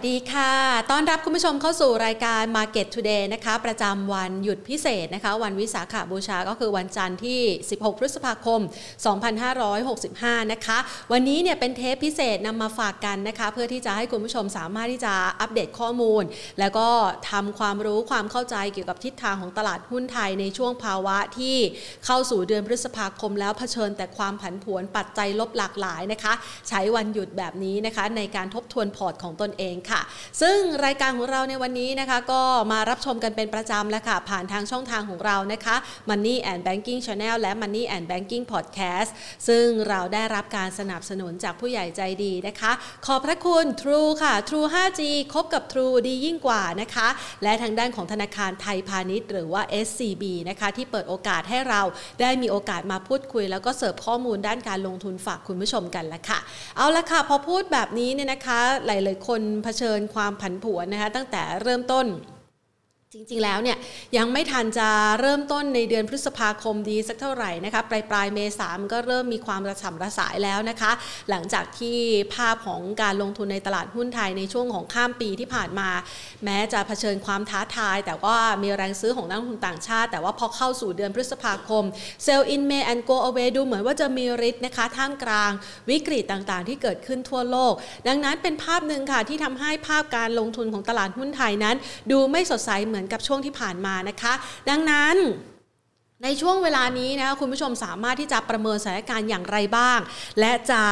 สดีค่ะ ต้อนรับคุณผู้ชมเข้าสู่รายการ Market Today นะคะ ประจำวันหยุดพิเศษนะคะ วันวิสาขาบูชาก็คือวันจันทร์ที่ 16 พฤษภาคม 2565 นะคะ วันนี้เนี่ยเป็นเทปพิเศษนำมาฝากกันนะคะ เพื่อที่จะให้คุณผู้ชมสามารถที่จะอัปเดตข้อมูล แล้วก็ทำความรู้ความเข้าใจเกี่ยวกับทิศทางของตลาดหุ้นไทยในช่วงภาวะที่เข้าสู่เดือนพฤษภาคม แล้วเผชิญแต่ความผันผวนปัจจัยลบหลากหลายนะคะ ใช้วันหยุดแบบนี้นะคะ ในการทบทวนพอร์ตของตนเองค่ะซึ่งรายการของเราในวันนี้นะคะ ก็มารับชมกันเป็นประจำแล้วค่ะ ผ่านทางช่องทางของเรานะคะ Money and Banking Channel และ Money and Banking Podcast ซึ่งเราได้รับการสนับสนุนจากผู้ใหญ่ใจดีนะคะ ขอบพระคุณ True ค่ะ True 5G คบกับ True ดียิ่งกว่านะคะ และทางด้านของธนาคารไทยพาณิชย์ หรือว่า SCB นะคะ ที่เปิดโอกาสให้เราได้มีโอกาสมาพูดคุย แล้วก็เสิร์ฟข้อมูลด้านการลงทุนฝากคุณผู้ชมกันละค่ะ เอาละค่ะ พอพูดแบบนี้เนี่ยนะคะ หลาย ๆ คนเผชิญความผันผวนนะคะตั้งแต่เริ่มต้น จริงๆ แล้วเนี่ยยังไม่ทันจะเริ่มต้นในเดือนพฤษภาคมดีสักเท่าไหร่นะคะปลายปลายเมษามก็เริ่มมีความระส่ำระสายแล้วนะคะ หลังจากที่ภาพของการลงทุนในตลาดหุ้นไทยในช่วงของข้ามปีที่ผ่านมา แม้จะเผชิญความท้าทาย แต่ว่ามีแรงซื้อของนักลงทุนต่างชาติ แต่ว่าพอเข้าสู่เดือนพฤษภาคม Sell in May and Go Away ดูเหมือนว่าจะมีฤทธิ์นะคะท่ามกลางวิกฤตต่างๆ ที่เกิดขึ้นทั่วโลก ดังนั้นเป็นภาพหนึ่งค่ะที่ทำให้ภาพการลงทุนของตลาดหุ้นไทยนั้น ดูไม่สดใสเหมือนือนกับช่วงที่ผ่านมานะคะ ดังนั้น ในช่วงเวลานี้นะคะคุณผู้ชมสามารถที่จะประเมินสถานการณ์อย่างไรบ้าง และจะ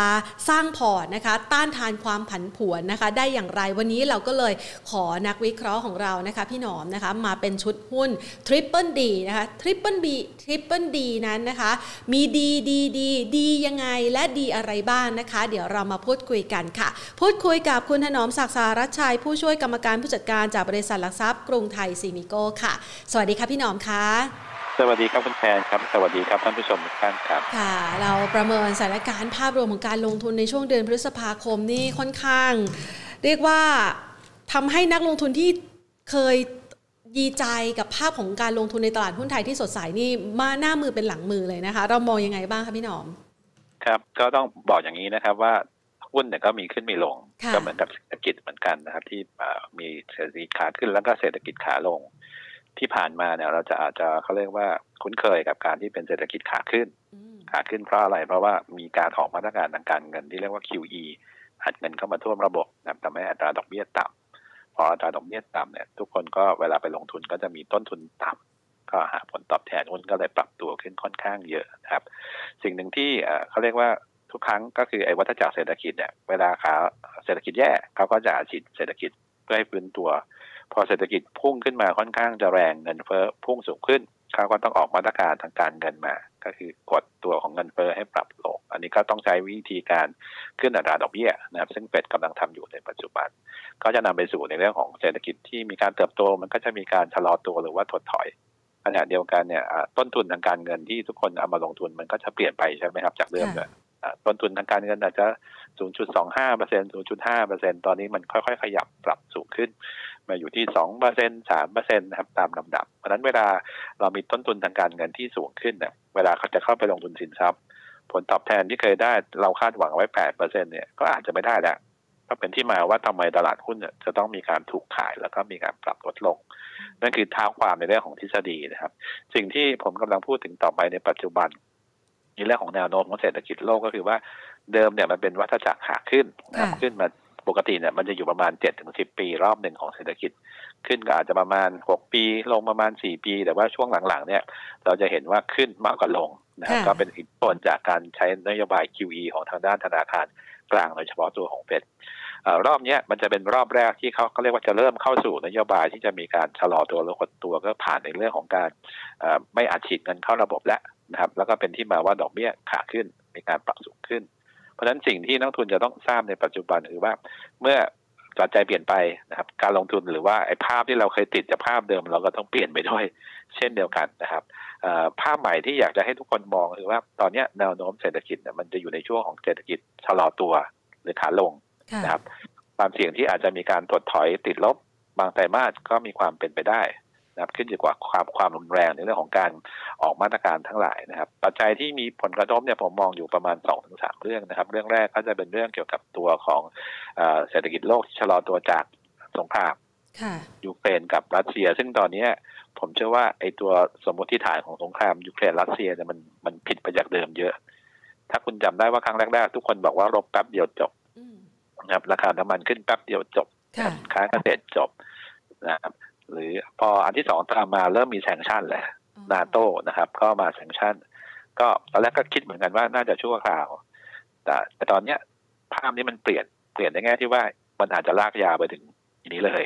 สร้างพอร์ตนะคะ ต้านทานความผันผวนนะคะ ได้อย่างไรวันนี้เราก็เลยขอนักวิเคราะห์ของเรานะคะ พี่หนอมนะคะมาเป็นชุดหุ้น Triple D นะคะ Triple B Triple D นั้นนะคะ มีดีดีดีดียังไงและดีอะไรบ้างนะคะ เดี๋ยวเรามาพูดคุยกันค่ะ พูดคุยกับคุณถนอมศักดิ์สารัชชัย ผู้ช่วยกรรมการผู้จัดการจากบริษัทหลักทรัพย์กรุงไทยซีมิโก้ค่ะ สวัสดีค่ะพี่หนอมค่ะ สวัสดีครับคุณแพนครับ สวัสดีครับท่านผู้ชมทุกท่านครับ ค่ะ เราประเมินสถานการณ์ภาพรวมของการลงทุนในช่วงเดือนพฤษภาคมนี่ค่อนข้าง เรียกว่าทำให้นักลงทุนที่เคยดีใจกับภาพของการลงทุนในตลาดหุ้นไทยที่สดใสนี่มาหน้ามือเป็นหลังมือเลยนะคะ เรามองยังไงบ้างคะพี่หนอม ครับก็ต้องบอกอย่างนี้นะครับว่าหุ้นเนี่ยก็มีขึ้นมีลงค่ะก็เหมือนกับเศรษฐกิจเหมือนกันนะครับ ที่อ่ามีเศรษฐกิจขาขึ้นแล้วก็เศรษฐกิจขาลง ที่ผ่านมาเนี่ยเราจะอาจจะเขาเรียกว่าคุ้นเคยกับการที่เป็นเศรษฐกิจขาขึ้นอืมขาขึ้นเพราะอะไร เพราะว่ามีการออกมาตรการทางการเงินที่เรียกว่า QE อัดเงินเข้ามาท่วมระบบนะครับทำให้อัตราดอกเบี้ยต่ำพออัตราดอกเบี้ยต่ำเนี่ยทุกคนก็เวลาไปลงทุนก็จะมีต้นทุนต่ำก็หาผลตอบแทนหุ้นก็เลยปรับตัวขึ้นค่อนข้างเยอะนะครับ สิ่งหนึ่งที่เอ่อเขาเรียกว่าทุกครั้งก็คือไอ้วัฏจักรเศรษฐกิจเนี่ยเวลาขาเศรษฐกิจแย่เขาก็จะฉีดเศรษฐกิจเพื่อให้ฟื้นตัว พอเศรษฐกิจพุ่งขึ้นมาค่อนข้างจะแรงเงินเฟ้อพุ่งสูงขึ้นเขาก็ต้องออกมาตรการทางการเงินมา ก็คือกดตัวของเงินเฟ้อให้ปรับลง อันนี้ก็ต้องใช้วิธีการขึ้นอัตราดอกเบี้ยนะครับซึ่งเฟดกำลังทำอยู่ในปัจจุบัน ก็จะนำไปสู่ในเรื่องของเศรษฐกิจที่มีการเติบโต มันก็จะมีการชะลอตัวหรือว่าถดถอยขณะเดียวกันเนี่ยอ่าต้นทุนทางการเงินที่ทุกคนเอามาลงทุนมันก็จะเปลี่ยนไปใช่ไหมครับจากเดิมค่ะเนี่ยอ่าต้นทุนทางการเงินอาจจะ 0.25เปอร์เซ็นต์0.5เปอร์เซ็นต์ตอนนี้มันค่อยๆ ขยับปรับสูงขึ้น มาอยู่ที่2เปอร์เซ็นต์3เปอร์เซ็นต์นะครับตามลำดับ เพราะฉะนั้นเวลาเรามีต้นทุนทางการเงินที่สูงขึ้นเนี่ยเวลาเขาจะเข้าไปลงทุนสินทรัพย์ ผลตอบแทนที่เคยได้เราคาดหวังไว้8เปอร์เซ็นต์เนี่ยก็อาจจะไม่ได้แล้วก็เป็นที่มาว่าทำไมตลาดหุ้นเนี่ยจะต้องมีการถูกขายแล้วก็มีการปรับลดลง นั่นคือเท้าความในเรื่องของทฤษฎีนะครับ สิ่งที่ผมกำลังพูดถึงต่อไปในปัจจุบันในเรื่องของแนวโน้มของเศรษฐกิจโลกก็คือว่าเดิมเนี่ยมันเป็นวัฏจักรขาขึ้นนะครับค่ะขึ้นมา ปกติเนี่ยมันจะอยู่ประมาณ7จ็ถึงสิปี รอบหนึ่งของเศรษฐกิจ ขึ้นก็อาจจะประมาณ6ปี ลงประมาณ4ปี แต่ว่าช่วงหลังๆ เนี่ย เราจะเห็นว่าขึ้นมากกว่าลงนะครับค่ะก็เป็นอิทธิพลจากการใช้นโยบาย QE ของทางด้านธนาคารกลางโดยเฉพาะตัวของเฟดเอ่อรอบเนี้ยมันจะเป็นรอบแรกที่เขาเขาเรียกว่าจะเริ่มเข้าสู่นโยบายที่จะมีการชะลอตัวหรือหดตัวก็ผ่านในเรื่องของการเอ่อไม่อัดฉีดเงินเข้าระบบแล้วนะครับ แล้วก็เป็นที่มาว่าดอกเบี้ยขาขึ้นมีการปรับสูงขึ้น เพราะฉะนั้นสิ่งที่นักลงทุนจะต้องทราบในปัจจุบันคือว่าเมื่อปัจจัยเปลี่ยนไปนะครับ การลงทุนหรือว่าไอ้ภาพที่เราเคยติดจากภาพเดิม เราก็ต้องเปลี่ยนไปด้วยเช่นเดียวกันนะครับเอ่อภาพใหม่ที่อยากจะให้ทุกคนมองคือว่าตอนเนี้ยแนวโน้มเศรษฐกิจเนี่ยมันจะอยู่ในช่วงของเศรษฐกิจชะลอตัวหรือขาลงค่ะนะครับความเสี่ยงที่อาจจะมีการถดถอยติดลบบางไตรมาสก็มีความเป็นไปได้ นะครับขึ้นอยู่กับความความรุนแรงในเรื่องของการออกมาตรการทั้งหลายนะครับ ปัจจัยที่มีผลกระทบเนี่ยผมมองอยู่ประมาณ2อถึงสเรื่องนะครับ เรื่องแรกก็จะเป็นเรื่องเกี่ยวกับตัวของเอ่อเศรษฐกิจโลกที่ชะลอตัวจากสงครามค่ะยูเครนกับรัสเซีย ซึ่งตอนเนี้ยผมเชื่อว่าไอ้ตัวสมมติฐานของสงครามยูเครนรัสเซียเนี่ยมันมันผิดไปจากเดิมเยอะ ถ้าคุณจำได้ว่าครั้งแรกๆทุกคนบอกว่ารบแป๊บเดียวจบอืมนะครับราคาน้ำมันขึ้นแป๊บเดียวจบค่ะค้าเกษตรจบนะครับ หรือพออันที่สองตามมาเริ่มมี sanction แหละนาโตนะครับ ก็มา sanction ก็ตอนแรกก็คิดเหมือนกันว่าน่าจะชั่วคราว แต่แต่ตอนเนี้ยภาพนี้มันเปลี่ยนเปลี่ยนในแง่ที่ว่ามันอาจจะลากยาวไปถึงอย่างนี้เลย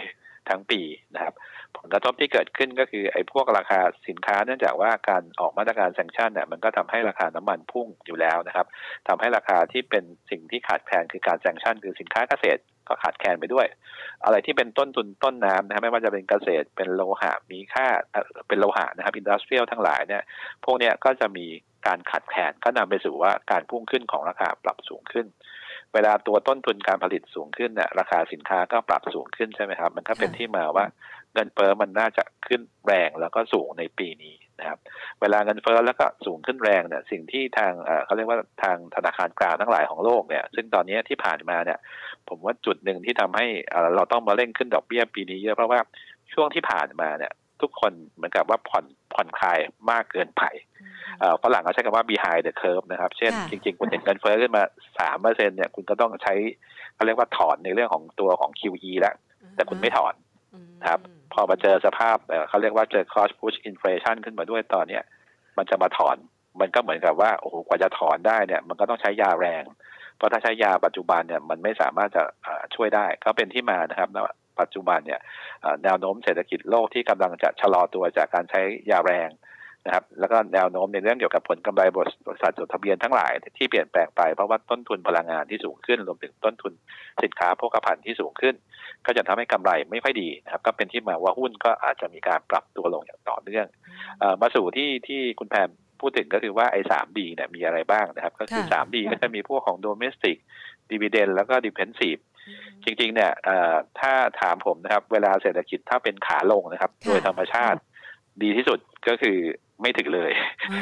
ทั้งปีนะครับ ผลกระทบที่เกิดขึ้นก็คือไอ้พวกราคาสินค้าเนื่องจากว่าการออกมาตรการ sanction เนี่ยมันก็ทำให้ราคาน้ำมันพุ่งอยู่แล้วนะครับทำให้ราคาที่เป็นสิ่งที่ขาดแคลนคือการ sanction คือสินค้าเกษตร ก็ขาดแคลนไปด้วย อะไรที่เป็นต้นทุนต้นน้ำนะครับไม่ว่าจะเป็นเกษตรเป็นโลหะมีค่าเป็นโลหะนะครับ industrial ทั้งหลายเนี่ยพวกเนี้ยก็จะมีการขาดแคลนก็นำไปสู่ว่าการพุ่งขึ้นของราคาปรับสูงขึ้น เวลาตัวต้นทุนการผลิตสูงขึ้นเนี่ยราคาสินค้าก็ปรับสูงขึ้นใช่ไหมครับ มันก็เป็นที่มาว่าเงินเฟ้อมันน่าจะขึ้นแรงแล้วก็สูงในปีนี้ นะครับเวลาเงินเฟ้อแล้วก็สูงขึ้นแรงเนี่ยสิ่งที่ทางเอ่อเขาเรียกว่าทางธนาคารกลางทั้งหลายของโลกเนี่ยซึ่งตอนนี้ที่ผ่านมาเนี่ยผมว่าจุดหนึ่งที่ทำให้เอ่อเราต้องมาเร่งขึ้นดอกเบี้ยปีนี้เยอะเพราะว่าช่วงที่ผ่านมาเนี่ยทุกคนเหมือนกับว่าผ่อนผ่อนคลายมากเกินไปเอ่อฝรั่งเขาใช้คำว่า behind the curve นะครับ เช่นค่ะจริง ๆ คุณเห็นเงินเฟ้อขึ้นมาสามเปอร์เซ็นเนี่ยคุณก็ต้องใช้เขาเรียกว่าถอนในเรื่องของตัวของ QE แล้ว แต่คุณไม่ถอนอืมนะครับ พอมาเจอสภาพเอ่อเขาเรียกว่าเจอ cost push inflation ขึ้นมาด้วยตอนเนี้ยมันจะมาถอนมันก็เหมือนกับว่าโอ้โหกว่าจะถอนได้เนี่ย มันก็ต้องใช้ยาแรง เพราะถ้าใช้ยาปัจจุบันเนี่ยมันไม่สามารถจะช่วยได้ ก็เป็นที่มานะครับปัจจุบันเนี่ยแนวโน้มเศรษฐกิจโลกที่กำลังจะชะลอตัวจากการใช้ยาแรง นะครับแล้วก็แนวโน้มในเรื่องเกี่ยวกับผลกำไรบริษัทจดทะเบียนทั้งหลายที่เปลี่ยนแปลงไปเพราะว่าต้นทุนพลังงานที่สูงขึ้นรวมถึงต้นทุนสินค้าโภคภัณฑ์ที่สูงขึ้น ก็จะทำให้กำไรไม่ค่อยดีนะครับก็เป็นที่มาว่าหุ้นก็อาจจะมีการปรับตัวลงอย่างต่อเนื่องเออมาสู่ที่ที่คุณแพมพูดถึงก็คือว่าไอ้สามดีเนี่ยมีอะไรบ้างนะครับ ก็คือค่ะสามดีก็จะมีพวกของ domestic dividend แล้วก็ defensive จริงๆเนี่ยเอ่อถ้าถามผมนะครับ เวลาเศรษฐกิจถ้าเป็นขาลงนะครับค่ะโดยธรรมชาติ ดีที่สุดก็คือไม่ถึงเลยอ่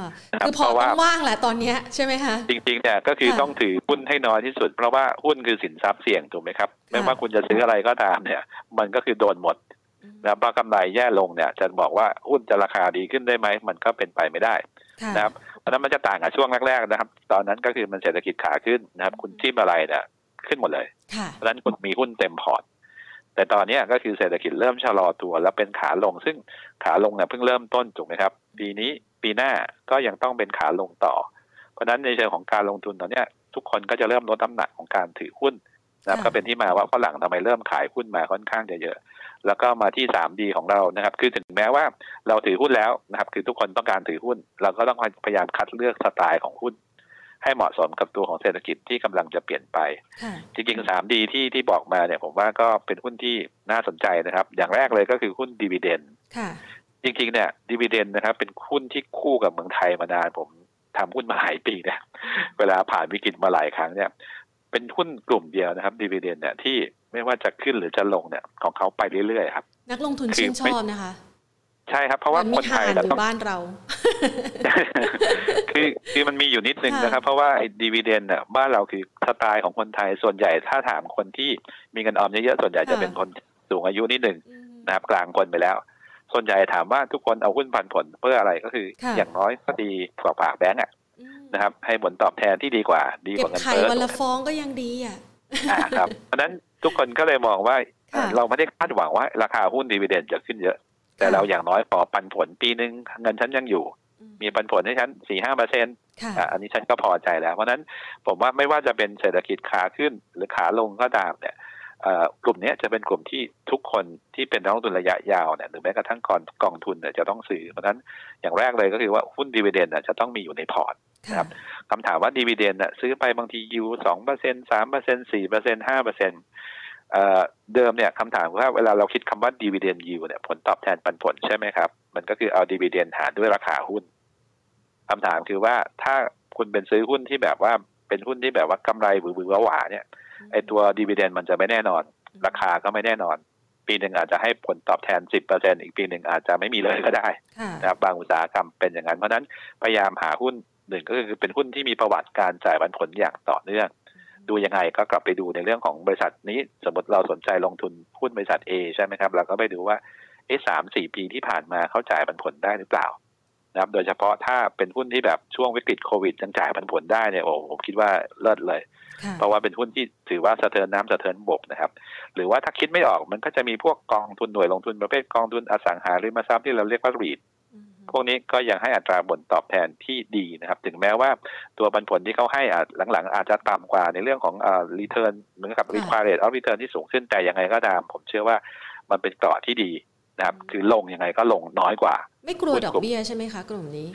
าคือพอเพราะว่าต้องว่างแหละตอนเนี้ยใช่ไหมคะจริงๆเนี่ยก็คือค่ะต้องถือหุ้นให้น้อยที่สุด เพราะว่าหุ้นคือสินทรัพย์เสี่ยงถูกไหมครับ ไม่ว่าคุณจะซื้ออะไรก็ตามเนี่ย มันก็คือโดนหมดนะครับพอกำไรแย่ลงเนี่ยจะบอกว่าหุ้นจะราคาดีขึ้นได้ไหมมันก็เป็นไปไม่ได้ค่ะนะครับเพราะฉะนั้นมันจะต่างกับช่วงแรกๆนะครับ ตอนนั้นก็คือมันเศรษฐกิจขาขึ้นนะครับ คุณจิ้มอะไรเนี่ยขึ้นหมดเลยค่ะเพราะฉะนั้นคุณมีหุ้นเต็มพอร์ต แต่ตอนเนี้ยก็คือเศรษฐกิจเริ่มชะลอตัว แล้วเป็นขาลง ซึ่งขาลงเนี่ยเพิ่งเริ่มต้นถูกไหมครับ ปีนี้ปีหน้าก็ยังต้องเป็นขาลงต่อ เพราะฉะนั้นในเชิงของการลงทุนตอนเนี้ยทุกคนก็จะเริ่มลดน้ำหนักของการถือหุ้นนะครับค่ะก็เป็นที่มาว่าฝรั่งทำไมเริ่มขายหุ้นมาค่อนข้างจะเยอะ แล้วก็มาที่ 3D ของเรานะครับ คือถึงแม้ว่าเราถือหุ้นแล้วนะครับ คือทุกคนต้องการถือหุ้น เราก็ต้องพยายามคัดเลือกสไตล์ของหุ้น ให้เหมาะสมกับตัวของเศรษฐกิจที่กำลังจะเปลี่ยนไปค่ะจริงๆ 3D ที่ที่บอกมาเนี่ยผมว่าก็เป็นหุ้นที่น่าสนใจนะครับ อย่างแรกเลยก็คือหุ้นดีเวเดนค่ะจริงๆเนี่ยดีเวเดนนะครับ เป็นหุ้นที่คู่กับเมืองไทยมานานผมทำหุ้นมาหลายปีเนี่ยเวลาผ่านวิกฤตมาหลายครั้งเนี่ย เป็นหุ้นกลุ่มเดียวนะครับดีเวเดนเนี่ยที่ไม่ว่าจะขึ้นหรือจะลงเนี่ยของเขาไปเรื่อยๆครับ นักลงทุนคือชื่นชไม่อบนะคะ ใช่ครับ เพราะว่ามันคมีนไทห่ายนเราอต้องยู่บ้านเรา คือคือมันมีอยู่นิดนึงค่ะนะครับ เพราะว่าไอ้ดีเวเดนเนี่ยบ้านเราคือสไตล์ของคนไทยส่วนใหญ่ถ้าถามคนที่มีเงินออมเยอะๆส่วนใหญ่จะเป็นคนสูงอายุนิดหนึ่งอืมนะครับ กลางคนไปแล้ว ส่วนใหญ่ถามว่าทุกคนเอาหุ้นปันผลเพื่ออะไรก็คือค่ะอย่างน้อยก็ดีกว่าฝากแบงก์อะอืมนะครับ ให้ผลตอบแทนที่ดีกว่า ดีกเก็บว่าเงินไข่เฟ้อวันละฟองก็ยังดีอะอ่าครับเพราะฉะนั้นทุกคนก็เลยมองว่าค่ะเราไม่ได้คาดหวังว่า ราคาหุ้นดีเวเดนจะขึ้นเยอะ แต่เราอย่างน้อยพอปันผลปีนึงเงินฉันยังอยู่อืมมีปันผลให้ฉันสี่ห้าเปอร์เซ็นต์ค่ะอะอันนี้ฉันก็พอใจแล้ว เพราะฉะนั้นผมว่าไม่ว่าจะเป็นเศรษฐกิจขาขึ้นหรือขาลงก็ตามเนี่ยเอ่อกลุ่มเนี้ยจะเป็นกลุ่มที่ทุกคนที่เป็นนักลงทุนระยะยาวเนี่ยหรือแม้กระทั่งกองกองทุนเนี่ยจะต้องซื้อเพราะฉะนั้นอย่างแรกเลยก็คือว่าหุ้นดีเวเดนน่ะจะต้องมีอยู่ในพอร์ตครัค่ะคำถามว่า dividend น่ะซื้อไปบางที yield สองเปอร์เซ็นต์สามเปอร์เซ็นต์สี่เปอร์เซ็นต์ห้าเปอร์เซ็นต์ เดิมเนี่ยคำถามว่าเวลาเราคิดคำว่า dividend ยูเนี่ยผลตอบแทนปันผลใช่ไหมครับ มันก็คือเอาดีเวเดนหารด้วยราคาหุ้นคำถามคือว่าถ้าคุณเป็นซื้อหุ้นที่แบบว่าเป็นหุ้นที่แบบว่ากำไรหวือหวือหวาๆเนี่ยไอตัว dividend มันจะไม่แน่นอน ราคาก็ไม่แน่นอน ปีหนึ่งอาจจะให้ผลตอบแทนสิบเปอร์เซ็นต์อีกปีหนึ่งอาจจะไม่มีเลยก็ได้ค่ะนะครับบางอุตสาหกรรมเป็นอย่างนั้น เพราะฉะนั้นพยายามหาหุ้นหนึ่งก็คือเป็นหุ้นที่มีประวัติการจ่ายปันผลอย่างต่อเนื่อง ดูยังไงก็กลับไปดูในเรื่องของบริษัทนี้ สมมติเราสนใจลงทุนหุ้นบริษัท A ใช่ไหมครับ เราก็ไปดูว่าเอ๊ะสามสี่ปีที่ผ่านมาเขาจ่ายปันผลได้หรือเปล่านะครับ โดยเฉพาะถ้าเป็นหุ้นที่แบบช่วงวิกฤตโควิดยังจ่ายปันผลได้เนี่ยโอ้ผมคิดว่าเลิศเลย เพราะว่าเป็นหุ้นที่ถือว่าสะเทินน้ำสะเทินบกนะครับ หรือว่าถ้าคิดไม่ออกมันก็จะมีพวกกองทุนหน่วยลงทุนประเภทกองทุนอสังหาริมทรัพย์ที่เราเรียกว่ารีด พวกนี้ก็ยังให้อัตราผลตอบแทนที่ดีนะครับ ถึงแม้ว่าตัวปันผลที่เขาให้อาจหลังๆ อาจจะต่ำกว่าในเรื่องของอ่ารีเทิร์นเหมือนกับ required rate of return ที่สูงขึ้นแต่ยังไงก็ตาม ผมเชื่อว่ามันเป็นกรอบที่ดีนะครับคือลงยังไงก็ลงน้อยกว่า ไม่กลัวดอกเบี้ยใช่ไหมคะกลุ่มนี้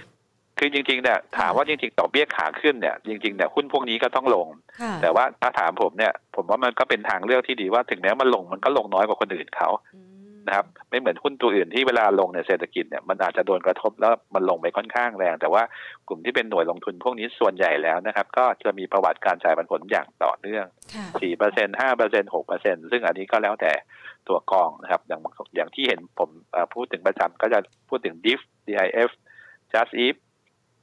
คือจริงๆเนี่ยถามว่าจริงๆดอกเบี้ยขาขึ้นเนี่ยจริงๆเนี่ยหุ้นพวกนี้ก็ต้องลงค่ะแต่ว่าถ้าถามผมเนี่ย ผมว่ามันก็เป็นทางเลือกที่ดีว่าถึงแม้มันลงมันก็ลงน้อยกว่าคนอื่นเขาอืม นะครับไม่เหมือนหุ้นตัวอื่นที่เวลาลงเนี่ยเศรษฐกิจเนี่ยมันอาจจะโดนกระทบแล้วมันลงไปค่อนข้างแรง แต่ว่ากลุ่มที่เป็นหน่วยลงทุนพวกนี้ส่วนใหญ่แล้วนะครับ ก็จะมีประวัติการจ่ายปันผลอย่างต่อเนื่องค่ะสี่เปอร์เซ็นห้าเปอร์เซ็นหกเปอร์เซ็นซึ่งอันนี้ก็แล้วแต่ตัวกองนะครับ อย่างอย่างที่เห็นผมเอ่อพูดถึงประจำก็จะพูดถึง DIF DIF Just If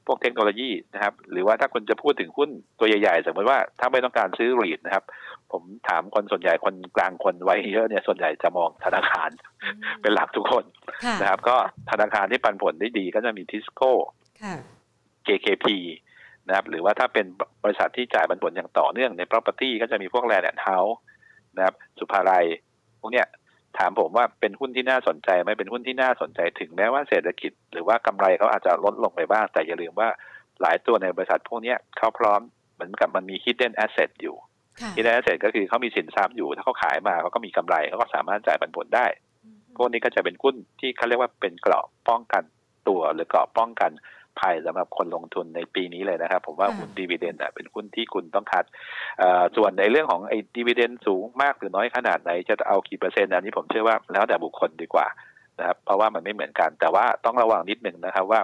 พวกเทคโนโลยีนะครับ หรือว่าถ้าคุณจะพูดถึงหุ้นตัวใหญ่ๆ สมมติว่าถ้าไม่ต้องการซื้อรีดนะครับ ผมถามคนส่วนใหญ่คนกลางคนวัยเยอะเนี่ยส่วนใหญ่จะมองธนาคารอืมเป็นหลักทุกคนค่ะนะครับ ก็ธนาคารที่ปันผลได้ดีก็จะมีทิสโก้ค่ะ KKP นะครับหรือว่าถ้าเป็นบริษัทที่จ่ายปันผลอย่างต่อเนื่องใน property ก็จะมีพวก land and house นะครับสุภาลัยพวกเนี้ยถามผมว่าเป็นหุ้นที่น่าสนใจไหมเป็นหุ้นที่น่าสนใจถึงแม้ว่าเศรษฐกิจ หรือว่ากำไรเขาอาจจะลดลงไปบ้าง แต่อย่าลืมว่าหลายตัวในบริษัทพวกเนี้ยเขาพร้อมเหมือนกับมันมี hidden asset อยู่ ค่ะ hidden asset ก็คือเขามีสินทรัพย์อยู่ ถ้าเขาขายมาเขาก็มีกำไรเขาก็สามารถจ่ายปันผลได้ พวกนี้ก็จะเป็นหุ้นที่เขาเรียกว่าเป็นเกราะป้องกันตัวหรือเกราะป้องกันภัยสำหรับคนลงทุนในปีนี้เลยนะครับ ผมว่าค่ะหุ้นดีเวเดนอะเป็นหุ้นที่คุณต้องคัดเอ่อส่วนในเรื่องของไอ้ดีเวเดนสูงมากหรือน้อยขนาดไหนจะเอากี่เปอร์เซ็นต์อันนี้ผมเชื่อว่าแล้วแต่บุคคลดีกว่านะครับเพราะว่ามันไม่เหมือนกันแต่ว่าต้องระวังนิดนึงนะครับว่า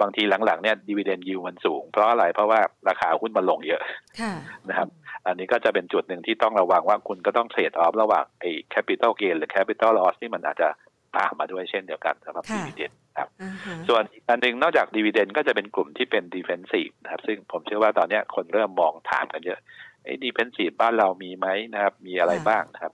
บางทีหลังๆเนี่ยดีเวเดนยิวมันสูง เพราะอะไรเพราะว่าราคาหุ้นมันลงเยอะค่ะนะครับ อันนี้ก็จะเป็นจุดหนึ่งที่ต้องระวังว่าคุณก็ต้องเทรดออฟระหว่างไอ้ capital gain หรือ capital loss ที่มันอาจจะตามมาด้วยเช่นเดียวกันสำหรับค่ะดีเวเดนครับอ่าฮะส่วนอีกอันหนึ่งนอกจากดีเวเดนก็จะเป็นกลุ่มที่เป็น defensive นะครับ ซึ่งผมเชื่อว่าตอนเนี้ยคนเริ่มมองถามกันเยอะไอ้ defensive บ้านเรามีไหมนะครับ มีอะไรบ้างนะครับ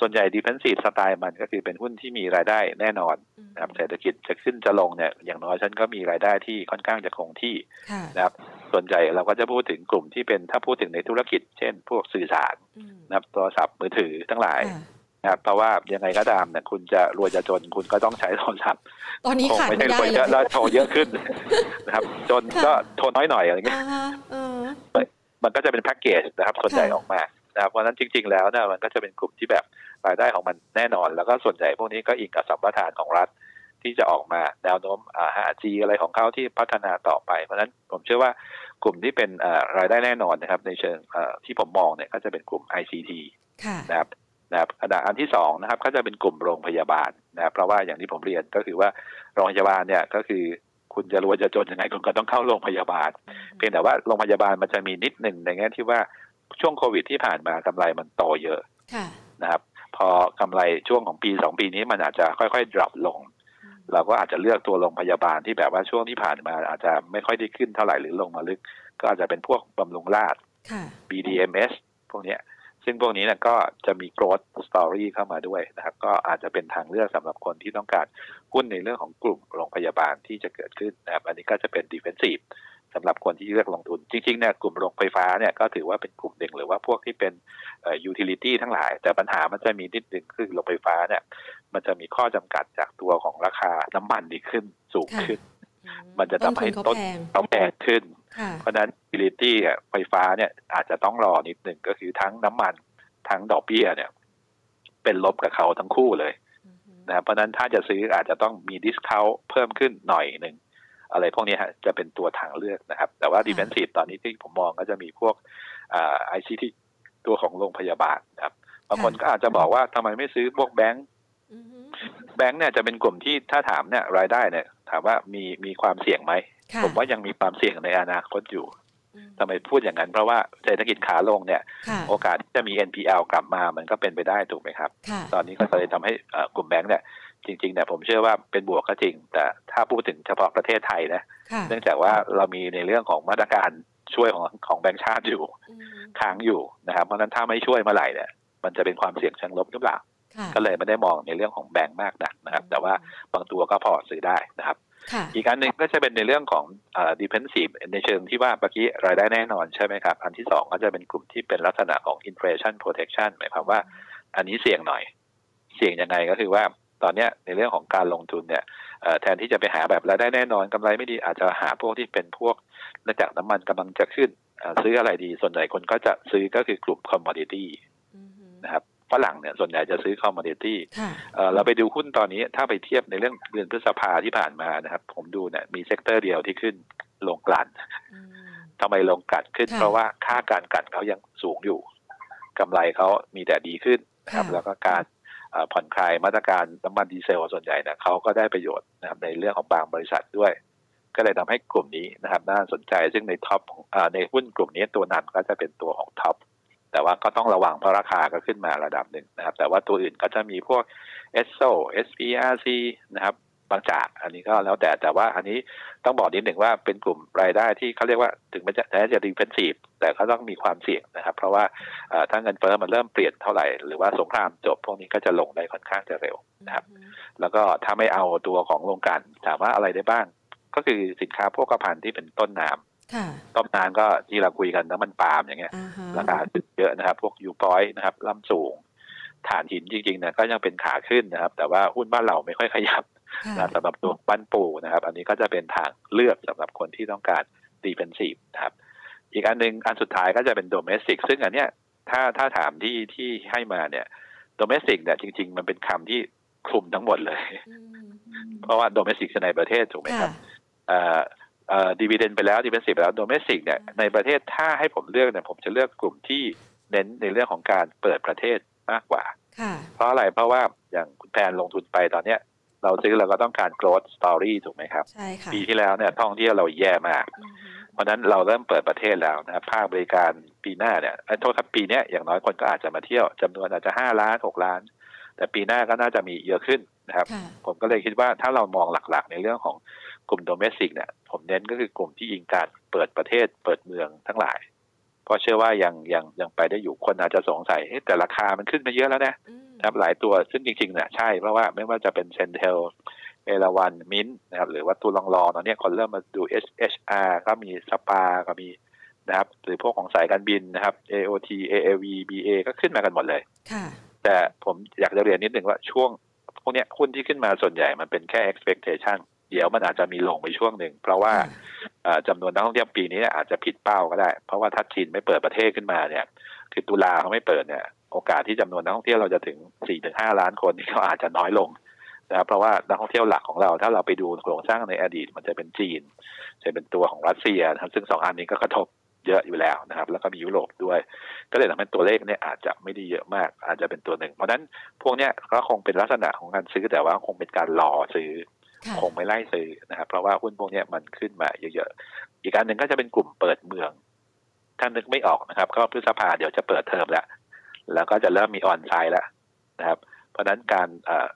ส่วนใหญ่ defensive สไตล์มันก็คือเป็นหุ้นที่มีรายได้แน่นอนนะครับเศรษฐกิจจะขึ้นจะลงเนี่ยอย่างน้อยฉันก็มีรายได้ที่ค่อนข้างจะคงที่ค่ะนะครับส่วนใหญ่เราก็จะพูดถึงกลุ่มที่เป็นถ้าพูดถึงในธุรกิจ เช่น พวกสื่อสารอืมนะครับโทรศัพท์มือถือทั้งหลายค่ะนะครับเพราะว่ายังไงก็ตามเนี่ยคุณจะรวยจะจนคุณก็ต้องใช้โทรศัพท์ตอนนี้คงขาดไม่ไม่ใช่ได้รวยเลเยอะยแล้วโทรเยอะขึ้นนะครับ จนค่ะก็โทรน้อยหน่อยอะไรเงี้ยอ่าฮะเออมันก็จะเป็นแพ็กเกจนะครับส่วนใหญ่ค่ะออกมา นะครับเพราะฉะนั้นจริง ๆ แล้วเนี่ยมันก็จะเป็นกลุ่มที่แบบรายได้ของมันแน่นอน แล้วก็ส่วนใหญ่พวกนี้ก็อิงกับสัมปทานของรัฐที่จะออกมาแนวโน้มอ่า 5G อะไรของเขาที่พัฒนาต่อไป เพราะฉะนั้นผมเชื่อว่ากลุ่มที่เป็นอ่ารายได้แน่นอนนะครับ ในเชิงอ่าที่ผมมองเนี่ยก็จะเป็นกลุ่ม ICT ค่ะนะครับนะครับอันดับอันที่สองนะครับก็จะเป็นกลุ่มโรงพยาบาลนะครับเพราะว่าอย่างที่ผมเรียนก็คือว่าโรงพยาบาลเนี่ยก็คือคุณจะรวยจะจนยังไงคุณก็ต้องเข้าโรงพยาบาล เพียงแต่ว่าโรงพยาบาลมันจะมีนิดหนึ่งในแง่ที่ว่า ช่วงโควิดที่ผ่านมากำไรมันโตเยอะค่ะนะครับพอกำไรช่วงของปีสองปีนี้มันอาจจะค่อยๆ drop ลง เราก็อาจจะเลือกตัวโรงพยาบาลที่แบบว่าช่วงที่ผ่านมาอาจจะไม่ค่อยได้ขึ้นเท่าไหร่หรือลงมาลึก ก็อาจจะเป็นพวกบำรุงราษฎร์ค่ะ BDMS พวกเนี้ยซึ่งพวกนี้เนี่ยก็จะมี growth story เข้ามาด้วยนะครับ ก็อาจจะเป็นทางเลือกสำหรับคนที่ต้องการหุ้นในเรื่องของกลุ่มโรงพยาบาลที่จะเกิดขึ้นนะครับ อันนี้ก็จะเป็น defensive สำหรับคนที่เลือกลงทุน จริงๆเนี่ยกลุ่มโรงไฟฟ้าเนี่ยก็ถือว่าเป็นกลุ่มหนึ่งหรือว่าพวกที่เป็นเอ่อ utility ทั้งหลาย แต่ปัญหามันจะมีนิดหนึ่งคือโรงไฟฟ้าเนี่ยมันจะมีข้อจำกัดจากตัวของราคาน้ำมันที่ขึ้นสูงค่ะขึ้น มันจะทำให้ต้ต้นนทุนเขาแพงต้องแพงขึ้นค่ะเพราะฉะนั้น utility อะไฟฟ้าเนี่ยอาจจะต้องรอนิดหนึ่งก็คือทั้งน้ำมันทั้งดอกเบี้ยเนี่ย เป็นลบกับเขาทั้งคู่เลยนะครับเพราะฉะนั้นถ้าจะซื้ออาจจะต้องมีดิสคาวเพิ่มขึ้นหน่อยหนึ่ง อะไรพวกนี้ฮะจะเป็นตัวทางเลือกนะครับ แต่ว่าค่ะ defensive ตอนนี้ที่ผมมองก็จะมีพวกอ่า ICT ตัวของโรงพยาบาลนะครับบางคนก็อาจจะบอกว่าทำไมไม่ซื้อพวกแบงก์อือฮึแบงก์เนี่ยจะเป็นกลุ่มที่ถ้าถามเนี่ยรายได้เนี่ย ถามว่ามีมีความเสี่ยงไหมค่ะผมว่ายังมีความเสี่ยงในอนาคตอยู่อืมทำไมพูดอย่างนั้นเพราะว่าเศรษฐกิจขาลงเนี่ยค่ะโอกาสที่จะมี NPL กลับมามันก็เป็นไปได้ถูกไหมครับค่ะตอนนี้ก็เลยทำให้เอ่อกลุ่มแบงก์เนี่ย จริงๆเนี่ยผมเชื่อว่าเป็นบวกก็จริง แต่ถ้าพูดถึงเฉพาะประเทศไทยนะค่ะเนื่องจากว่าเรามีในเรื่องของมาตรการช่วยของของแบงก์ชาติอยู่อือฮึค้างอยู่นะครับ เพราะฉะนั้นถ้าไม่ช่วยเมื่อไหร่เนี่ยมันจะเป็นความเสี่ยงเชิงลบหรือเปล่าค่ะก็เลยไม่ได้มองในเรื่องของแบงก์มากนักนะครับ แต่ว่าบางตัวก็พอซื้อได้นะครับค่ะอีกอันหนึ่งก็จะเป็นในเรื่องของเอ่อ defensive ในเชิงที่ว่าเมื่อกี้รายได้แน่นอนใช่ไหมครับ อันที่สองก็จะเป็นกลุ่มที่เป็นลักษณะของ inflation protection หมายความว่า อันนี้เสี่ยงหน่อย เสี่ยงยังไงก็คือว่า ตอนเนี้ยในเรื่องของการลงทุนเนี่ยเอ่อแทนที่จะไปหาแบบรายได้แน่นอนกำไรไม่ดีอาจจะหาพวกที่เป็นพวกเนื่องจากน้ำมันกำลังจะขึ้นเอ่อซื้ออะไรดี ส่วนใหญ่คนก็จะซื้อก็คือกลุ่ม commodity อืมนะครับฝรั่งเนี่ยส่วนใหญ่จะซื้อ commodity ค่ะเอ่อเราไปดูหุ้นตอนนี้ถ้าไปเทียบในเรื่องเดือนพฤษภาที่ผ่านมานะครับ ผมดูเนี่ยมี sector เดียวที่ขึ้นโรงกลั่นอืมทำไมโรงกลั่นขึ้นค่ะเพราะว่าค่าการกลั่นเขายังสูงอยู่กำไรเขามีแต่ดีขึ้นนะครับค่ะแล้วก็การเอ่อ ผ่อนคลายมาตรการน้ำมันดีเซลส่วนใหญ่เนี่ยเขาก็ได้ประโยชน์นะครับในเรื่องของบางบริษัทด้วย ก็เลยทำให้กลุ่มนี้นะครับน่าสนใจซึ่งใน TOP ในหุ้นกลุ่มนี้ตัวนำก็จะเป็นตัวของ TOP แต่ว่าก็ต้องระวังเพราะราคาก็ขึ้นมาระดับหนึ่งนะครับ แต่ว่าตัวอื่นก็จะมีพวกเอสโซ่ SPRC นะครับ บางจาก อันนี้ก็แล้วแต่แต่ว่าอันนี้ต้องบอกนิดหนึ่งว่าเป็นกลุ่มรายได้ที่เขาเรียกว่าถึงแม้จะแม้จะ defensiveแต่ก็ต้องมีความเสี่ยงนะครับ เพราะว่าเอ่อถ้าเงินเฟ้อมันเริ่มเปลี่ยนเท่าไหร่ หรือว่าสงครามจบพวกนี้ก็จะลงได้ค่อนข้างจะเร็วนะครับ แล้วก็ถ้าไม่เอาตัวของโรงกลั่นถามว่าอะไรได้บ้าง ก็คือสินค้าพวกกระพันที่เป็นต้นน้ำค่ะต้นน้ำก็ที่เราคุยกันน้ำมันปาล์มอย่างเงี้ยอ่าฮะราคาขึ้นเยอะนะครับ พวกยูพอยต์นะครับล่ำสูงฐานหินจริงๆเนี่ยก็ยังเป็นขาขึ้นนะครับ แต่ว่าหุ้นบ้านเราไม่ค่อยขยับค่ะนะ สำหรับตัวบ้านปูนะครับ อันนี้ก็จะเป็นทางเลือกสำหรับคนที่ต้องการdefensive นะครับ อีกอันหนึ่งอันสุดท้ายก็จะเป็น domestic ซึ่งอันเนี้ยถ้าถ้าถามที่ที่ให้มาเนี่ย domestic เนี่ยจริง ๆ มันเป็นคำที่คลุมทั้งหมดเลยอืมเพราะว่า domestic คือในประเทศถูกไหมครับค่ะเอ่อเอ่อ dividend ไปแล้ว defensive ไปแล้ว domestic เนี่ยในประเทศถ้าให้ผมเลือกเนี่ยผมจะเลือกกลุ่มที่เน้นในเรื่องของการเปิดประเทศมากกว่าค่ะเพราะอะไรเพราะว่าอย่างคุณแพนลงทุนไปตอนเนี้ย เราซื้อเราก็ต้องการ growth story ถูกไหมครับ ใช่ค่ะ ปีที่แล้วเนี่ยท่องเที่ยวเราแย่มากอืมเพราะฉะนั้นเราเริ่มเปิดประเทศแล้วนะครับภาคบริการปีหน้าเนี่ยเอ้ยโทษครับปีเนี้ยอย่างน้อยคนก็อาจจะมาเที่ยวจำนวนอาจจะห้าล้านหกล้าน แต่ปีหน้าก็น่าจะมีเยอะขึ้นนะครับค่ะผมก็เลยคิดว่าถ้าเรามองหลักๆ ในเรื่องของกลุ่มโดเมสติกเนี่ยผมเน้นก็คือกลุ่มที่อิงการเปิดประเทศเปิดเมืองทั้งหลาย เพราะเชื่อว่ายังยังยังไปได้อยู่คนอาจจะสงสัยเอ๊ะแต่ราคามันขึ้นมาเยอะแล้วนะอืมนะครับหลายตัวซึ่งจริงๆเนี่ยใช่เพราะว่าไม่ว่าจะเป็นเซนเทลเอราวันมินนะครับหรือว่าตัวรองรอตอนเนี้ยคนเริ่มมาดู SHR ก็มีสปาก็มีนะครับหรือพวกของสายการบินนะครับ AOT AAV BA ก็ขึ้นมากันหมดเลยค่ะแต่ผมอยากจะเรียนนิดหนึ่งว่าช่วงพวกเนี้ยหุ้นที่ขึ้นมาส่วนใหญ่มันเป็นแค่ expectation เดี๋ยวมันอาจจะมีลงไปช่วงหนึ่ง เพราะว่าเอ่อจำนวนนักท่องเที่ยวปีนี้อาจจะผิดเป้าก็ได้ เพราะว่าถ้าจีนไม่เปิดประเทศขึ้นมาเนี่ย คือตุลาเขาไม่เปิดเนี่ย โอกาสที่จำนวนนักท่องเที่ยวเราจะถึง4-5ล้านคนนี่ก็อาจจะน้อยลงนะครับเพราะว่านักท่องเที่ยวหลักของเราถ้าเราไปดูโครงสร้างในอดีต มันจะเป็นจีน จะเป็นตัวของรัสเซียนะครับซึ่งสองอันนี้ก็กระทบเยอะอยู่แล้วนะครับ แล้วก็มียุโรปด้วย ก็เลยทำให้ตัวเลขเนี่ยอาจจะไม่ได้เยอะมาก อาจจะเป็นตัวหนึ่ง เพราะฉะนั้นพวกเนี้ยก็คงเป็นลักษณะของการซื้อแต่ว่าคงเป็นการรอซื้อ คงไม่ไล่ซื้อนะครับ เพราะว่าหุ้นพวกนี้มันขึ้นมาเยอะๆ อีกอันหนึ่งก็จะเป็นกลุ่มเปิดเมืองถ้านึกไม่ออกนะครับ ก็พฤษภาเดี๋ยวจะเปิดเทอมแล้ว แล้วก็จะเริ่มมีออนไซต์แล้วนะครับ เพราะฉะนั้นการ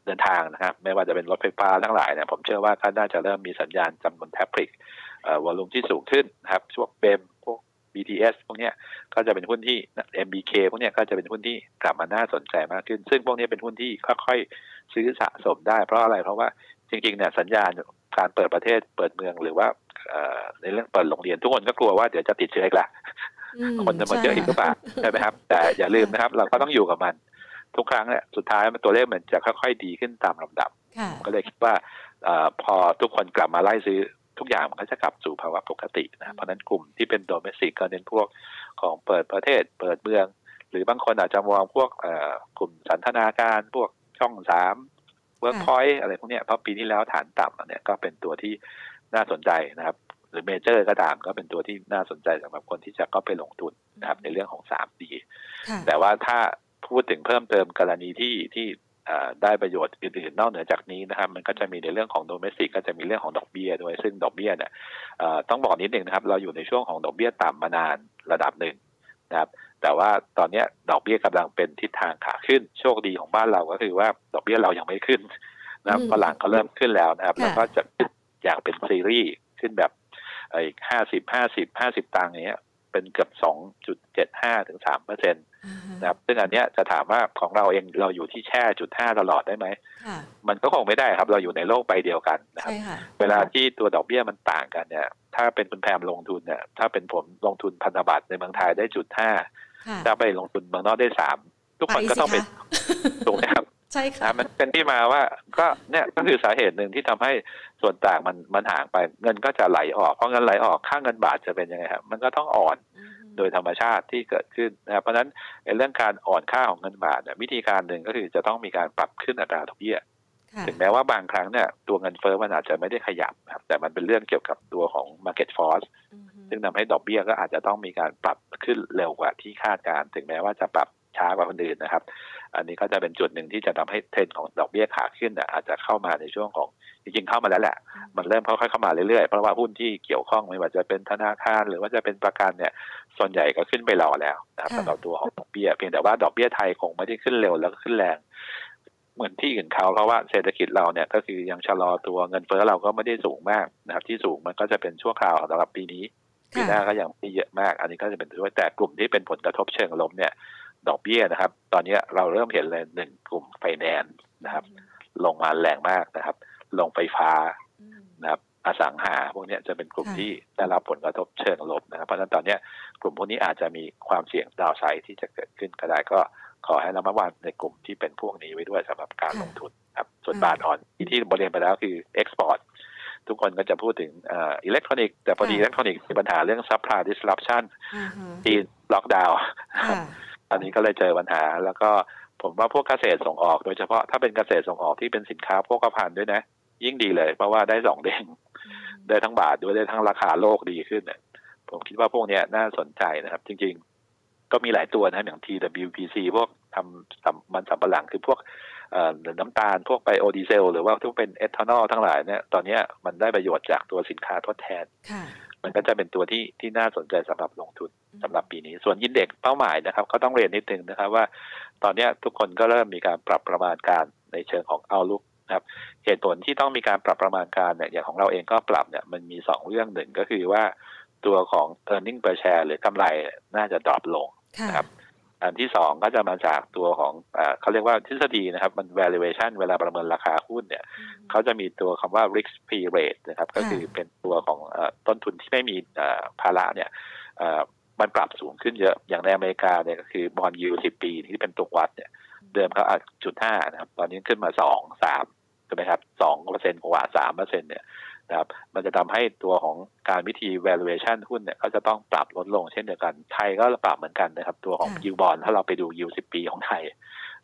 เดินทางนะครับ ไม่ว่าจะเป็นรถไฟฟ้าทั้งหลายเนี่ยผมเชื่อว่าก็น่าจะเริ่มมีสัญญาณจำนวนแทฟริกวอลลุ่มที่สูงขึ้นนะครับช่วงเบมพวก BTS พวกนี้ก็จะเป็นหุ้นที่ MBK พวกนี้ก็จะเป็นหุ้นที่กลับมาน่าสนใจมากขึ้น ซึ่งพวกนี้เป็นหุ้นที่ค่อยๆซื้อสะสมได้ เพราะอะไรเพราะว่า จริงๆเนี่ยสัญญาณการเปิดประเทศเปิดเมืองหรือว่าเอ่อในเรื่องเปิดโรงเรียนทุกคนก็กลัวว่าเดี๋ยวจะติดเชื้ออีกละอืมคนจะมาเจออีกหรือเปล่าใช่ไหมครับ แต่อย่าลืมนะครับ เราก็ต้องอยู่กับมัน ทุกครั้งเนี่ยสุดท้ายมันตัวเลขมันจะค่อยๆดีขึ้นตามลำดับค่ะก็เลยคิดว่าเออพอทุกคนกลับมาไล่ซื้อทุกอย่างมันก็จะกลับสู่ภาวะปกตินะเพราะฉะนั้นกลุ่มที่เป็น domestic ก็เน้นพวกของเปิดประเทศ เปิดเมือง หรือบางคนอาจจะมองพวกเอ่อกลุ่มสันทนาการพวกช่องสาม เวิร์กพอยต์อะไรพวกเนี้ยเพราะปีที่แล้วฐานต่ำอันเนี่ยก็เป็นตัวที่น่าสนใจนะครับ หรือเมเจอร์ก็ตามก็เป็นตัวที่น่าสนใจสำหรับคนที่จะก็ไปลงทุนนะครับ ในเรื่องของ 3D ค่ะแต่ว่าถ้าพูดถึงเพิ่มเติมกรณีที่ที่เอ่อได้ประโยชน์อื่นๆนอกเหนือจากนี้นะครับ มันก็จะมีในเรื่องของโดเมสิกก็จะมีเรื่องของดอกเบี้ยด้วยซึ่งดอกเบี้ยเนี่ยเอ่อต้องบอกนิดนึงนะครับ เราอยู่ในช่วงของดอกเบี้ยต่ำมานานระดับหนึ่งนะครับ แต่ว่าตอนเนี้ยดอกเบี้ยกำลังเป็นทิศทางขาขึ้น โชคดีของบ้านเราก็คือว่าดอกเบี้ยเรายังไม่ขึ้นนะครับอืมฝรั่งเขาเริ่มขึ้นแล้วนะครับค่ะแล้วก็จะอย่างเป็นซีรีส์ขึ้นแบบไอ้ห้าสิบห้าสิบห้าสิบตังค์อย่างเงี้ย เป็นเกือบ2.75ถึง3เปอร์เซ็นต์อ่าฮะนะครับ ซึ่งอันเนี้ยจะถามว่าของเราเองเราอยู่ที่แช่จุด5ตลอดได้ไหมค่ะมันก็คงไม่ได้ครับ เราอยู่ในโลกใบเดียวกันนะครับใช่ค่ะเวลาที่ตัวดอกเบี้ยมันต่างกันเนี่ย ถ้าเป็นคุณแพมลงทุนเนี่ย ถ้าเป็นผมลงทุนพันธบัตรในเมืองไทยได้จุดห้า ค่ะถ้าไปลงทุนเมืองนอกได้สามทุกคนก็ต้องเป็นสิคะถูกไหมครับใช่นะค่ะมันเป็นที่มาว่าก็เนี่ยก็คือสาเหตุหนึ่งที่ทำให้ส่วนต่างมันมันห่างไปเงินก็จะไหลออกเพราะเงินไหลออกค่าเงินบาทจะเป็นยังไงครับมันก็ต้องอ่อนโดยธรรมชาติที่เกิดขึ้นนะครับเพราะฉะนั้นในเรื่องการอ่อนค่าของเงินบาทเนี่ยวิธีการหนึ่งก็คือจะต้องมีการปรับขึ้นอัตราดอกเบี้ยค่ะถึงแม้ว่าบางครั้งเนี่ยตัวเงินเฟ้อมันอาจจะไม่ได้ขยับนะครับแต่มันเป็นเรื่องเกี่ยวกับตัวของ market force อือฮึ ซึ่งทำให้ดอกเบี้ยก็อาจจะต้องมีการปรับขึ้นเร็วกว่าที่คาดการณ์ถึงแม้ว่าจะปรับช้ากว่าคนอื่นนะครับ อันนี้ก็จะเป็นจุดหนึ่งที่จะทำให้เทรนด์ของดอกเบี้ยขาขึ้นน่ะอาจจะเข้ามาในช่วงของจริงๆเข้ามาแล้วแหละ มันเริ่มค่อยๆเข้ามาเรื่อยๆ เพราะว่าหุ้นที่เกี่ยวข้องไม่ว่าจะเป็นธนาคารหรือว่าจะเป็นประกันเนี่ย ส่วนใหญ่ก็ขึ้นไปรอแล้วนะครับค่ะสำหรับตัวของดอกเบี้ยเพียงแต่ว่าดอกเบี้ยไทยคงไม่ได้ขึ้นเร็วแล้วก็ขึ้นแรง เหมือนที่อื่นเขาเพราะว่าเศรษฐกิจเราเนี่ยก็คือยังชะลอตัวเงินเฟ้อเราก็ไม่ได้สูงมากนะครับ ที่สูงมันก็จะเป็นชั่วคราวสำหรับปีนี้ ปีหน้าก็ยังไม่เยอะมาก อันนี้ก็จะเป็นด้วยแต่กลุ่มที่เป็นผลกระทบเชิงลบเนี่ย ดอกเบี้ยนะครับ ตอนนี้เราเริ่มเห็นเลยหนึ่งกลุ่มไฟแนนซ์นะครับ ลงมาแรงมากนะครับ โรงไฟฟ้าอืมนะครับอสังหาพวกเนี้ยจะเป็นกลุ่มค่ะที่ได้รับผลกระทบเชิงลบนะครับ เพราะฉะนั้นตอนเนี้ยกลุ่มพวกนี้อาจจะมีความเสี่ยง downside ที่จะเกิดขึ้นก็ได้ก็ขอให้ระมัดระวังในกลุ่มที่เป็นพวกนี้ไว้ด้วยสำหรับการลงทุนครับส่วนบาทอ่อนที่ที่ได้เรียนไปแล้วคือ export ทุกคนก็จะพูดถึงอิเล็กทรอนิกส์แต่พอดีอิเล็กทรอนิกส์มีปัญหาเรื่อง supply disruption อ่าฮะที่ล็อกดาวน์ค่ะอันนี้ก็เลยเจอปัญหาแล้วก็ผมว่าพวกเกษตรส่งออกโดยเฉพาะถ้าเป็นเกษตรส่งออกที่เป็นสินค้าโภคภัณฑ์ด้วยนะ ยิ่งดีเลย เพราะว่าได้สองเด้งได้ทั้งบาทด้วยได้ทั้งราคาโลกดีขึ้นเนี่ยผมคิดว่าพวกเนี้ยน่าสนใจนะครับ จริง ๆ ก็มีหลายตัวนะอย่าง TWPC พวกทำทำมันสำปะหลังคือพวกเอ่อ น้ำตาลพวกไบโอดีเซล หรือว่าทุกเป็นเอทานอลทั้งหลายเนี่ยตอนเนี้ยมันได้ประโยชน์จากตัวสินค้าทดแทนค่ะมันก็จะเป็นตัวที่ที่น่าสนใจสำหรับลงทุนสำหรับปีนี้ ส่วนยินเด็กเป้าหมายนะครับ ก็ต้องเรียนนิดนึงนะครับว่า ตอนเนี้ยทุกคนก็เริ่มมีการปรับประมาณการในเชิงของเอาลุกนะครับเหตุผลที่ต้องมีการปรับประมาณการเนี่ยอย่างของเราเองก็ปรับเนี่ยมันมีสองเรื่องหนึ่งก็คือว่าตัวของ e a r n i n g per share หรือกำไรน่าจะดรอปลงค่ะนะครับ อันที่สองก็จะมาจากตัวของเออเขาเรียกว่าทฤษฎีนะครับ มัน valuation เวลาประเมินราคาหุ้นเนี่ยเขาจะมีตัวคำว่า risk free rate นะครับ ก็คือเป็นตัวของเออต้นทุนที่ไม่มีเอ่อภาระเนี่ยเอ่อมันปรับสูงขึ้นเยอะอย่างในอเมริกาเนี่ยก็คือ bond yield สิบปีที่เป็นตัววัดเนี่ย เดิมเขาอาจจุดห้านะครับ ตอนนี้ขึ้นมาสองสามใช่ไหมครับสองเปอร์เซ็นต์กว่าสามเปอร์เซ็นต์เนี่ย นะครับมันจะทำให้ตัวของการวิธี valuation หุ้นเนี่ยเขาจะต้องปรับลดลงเช่นเดียวกัน ไทยก็ปรับเหมือนกันนะครับ ตัวของค่ะยูบอลถ้าเราไปดูยูสิบปีของไทย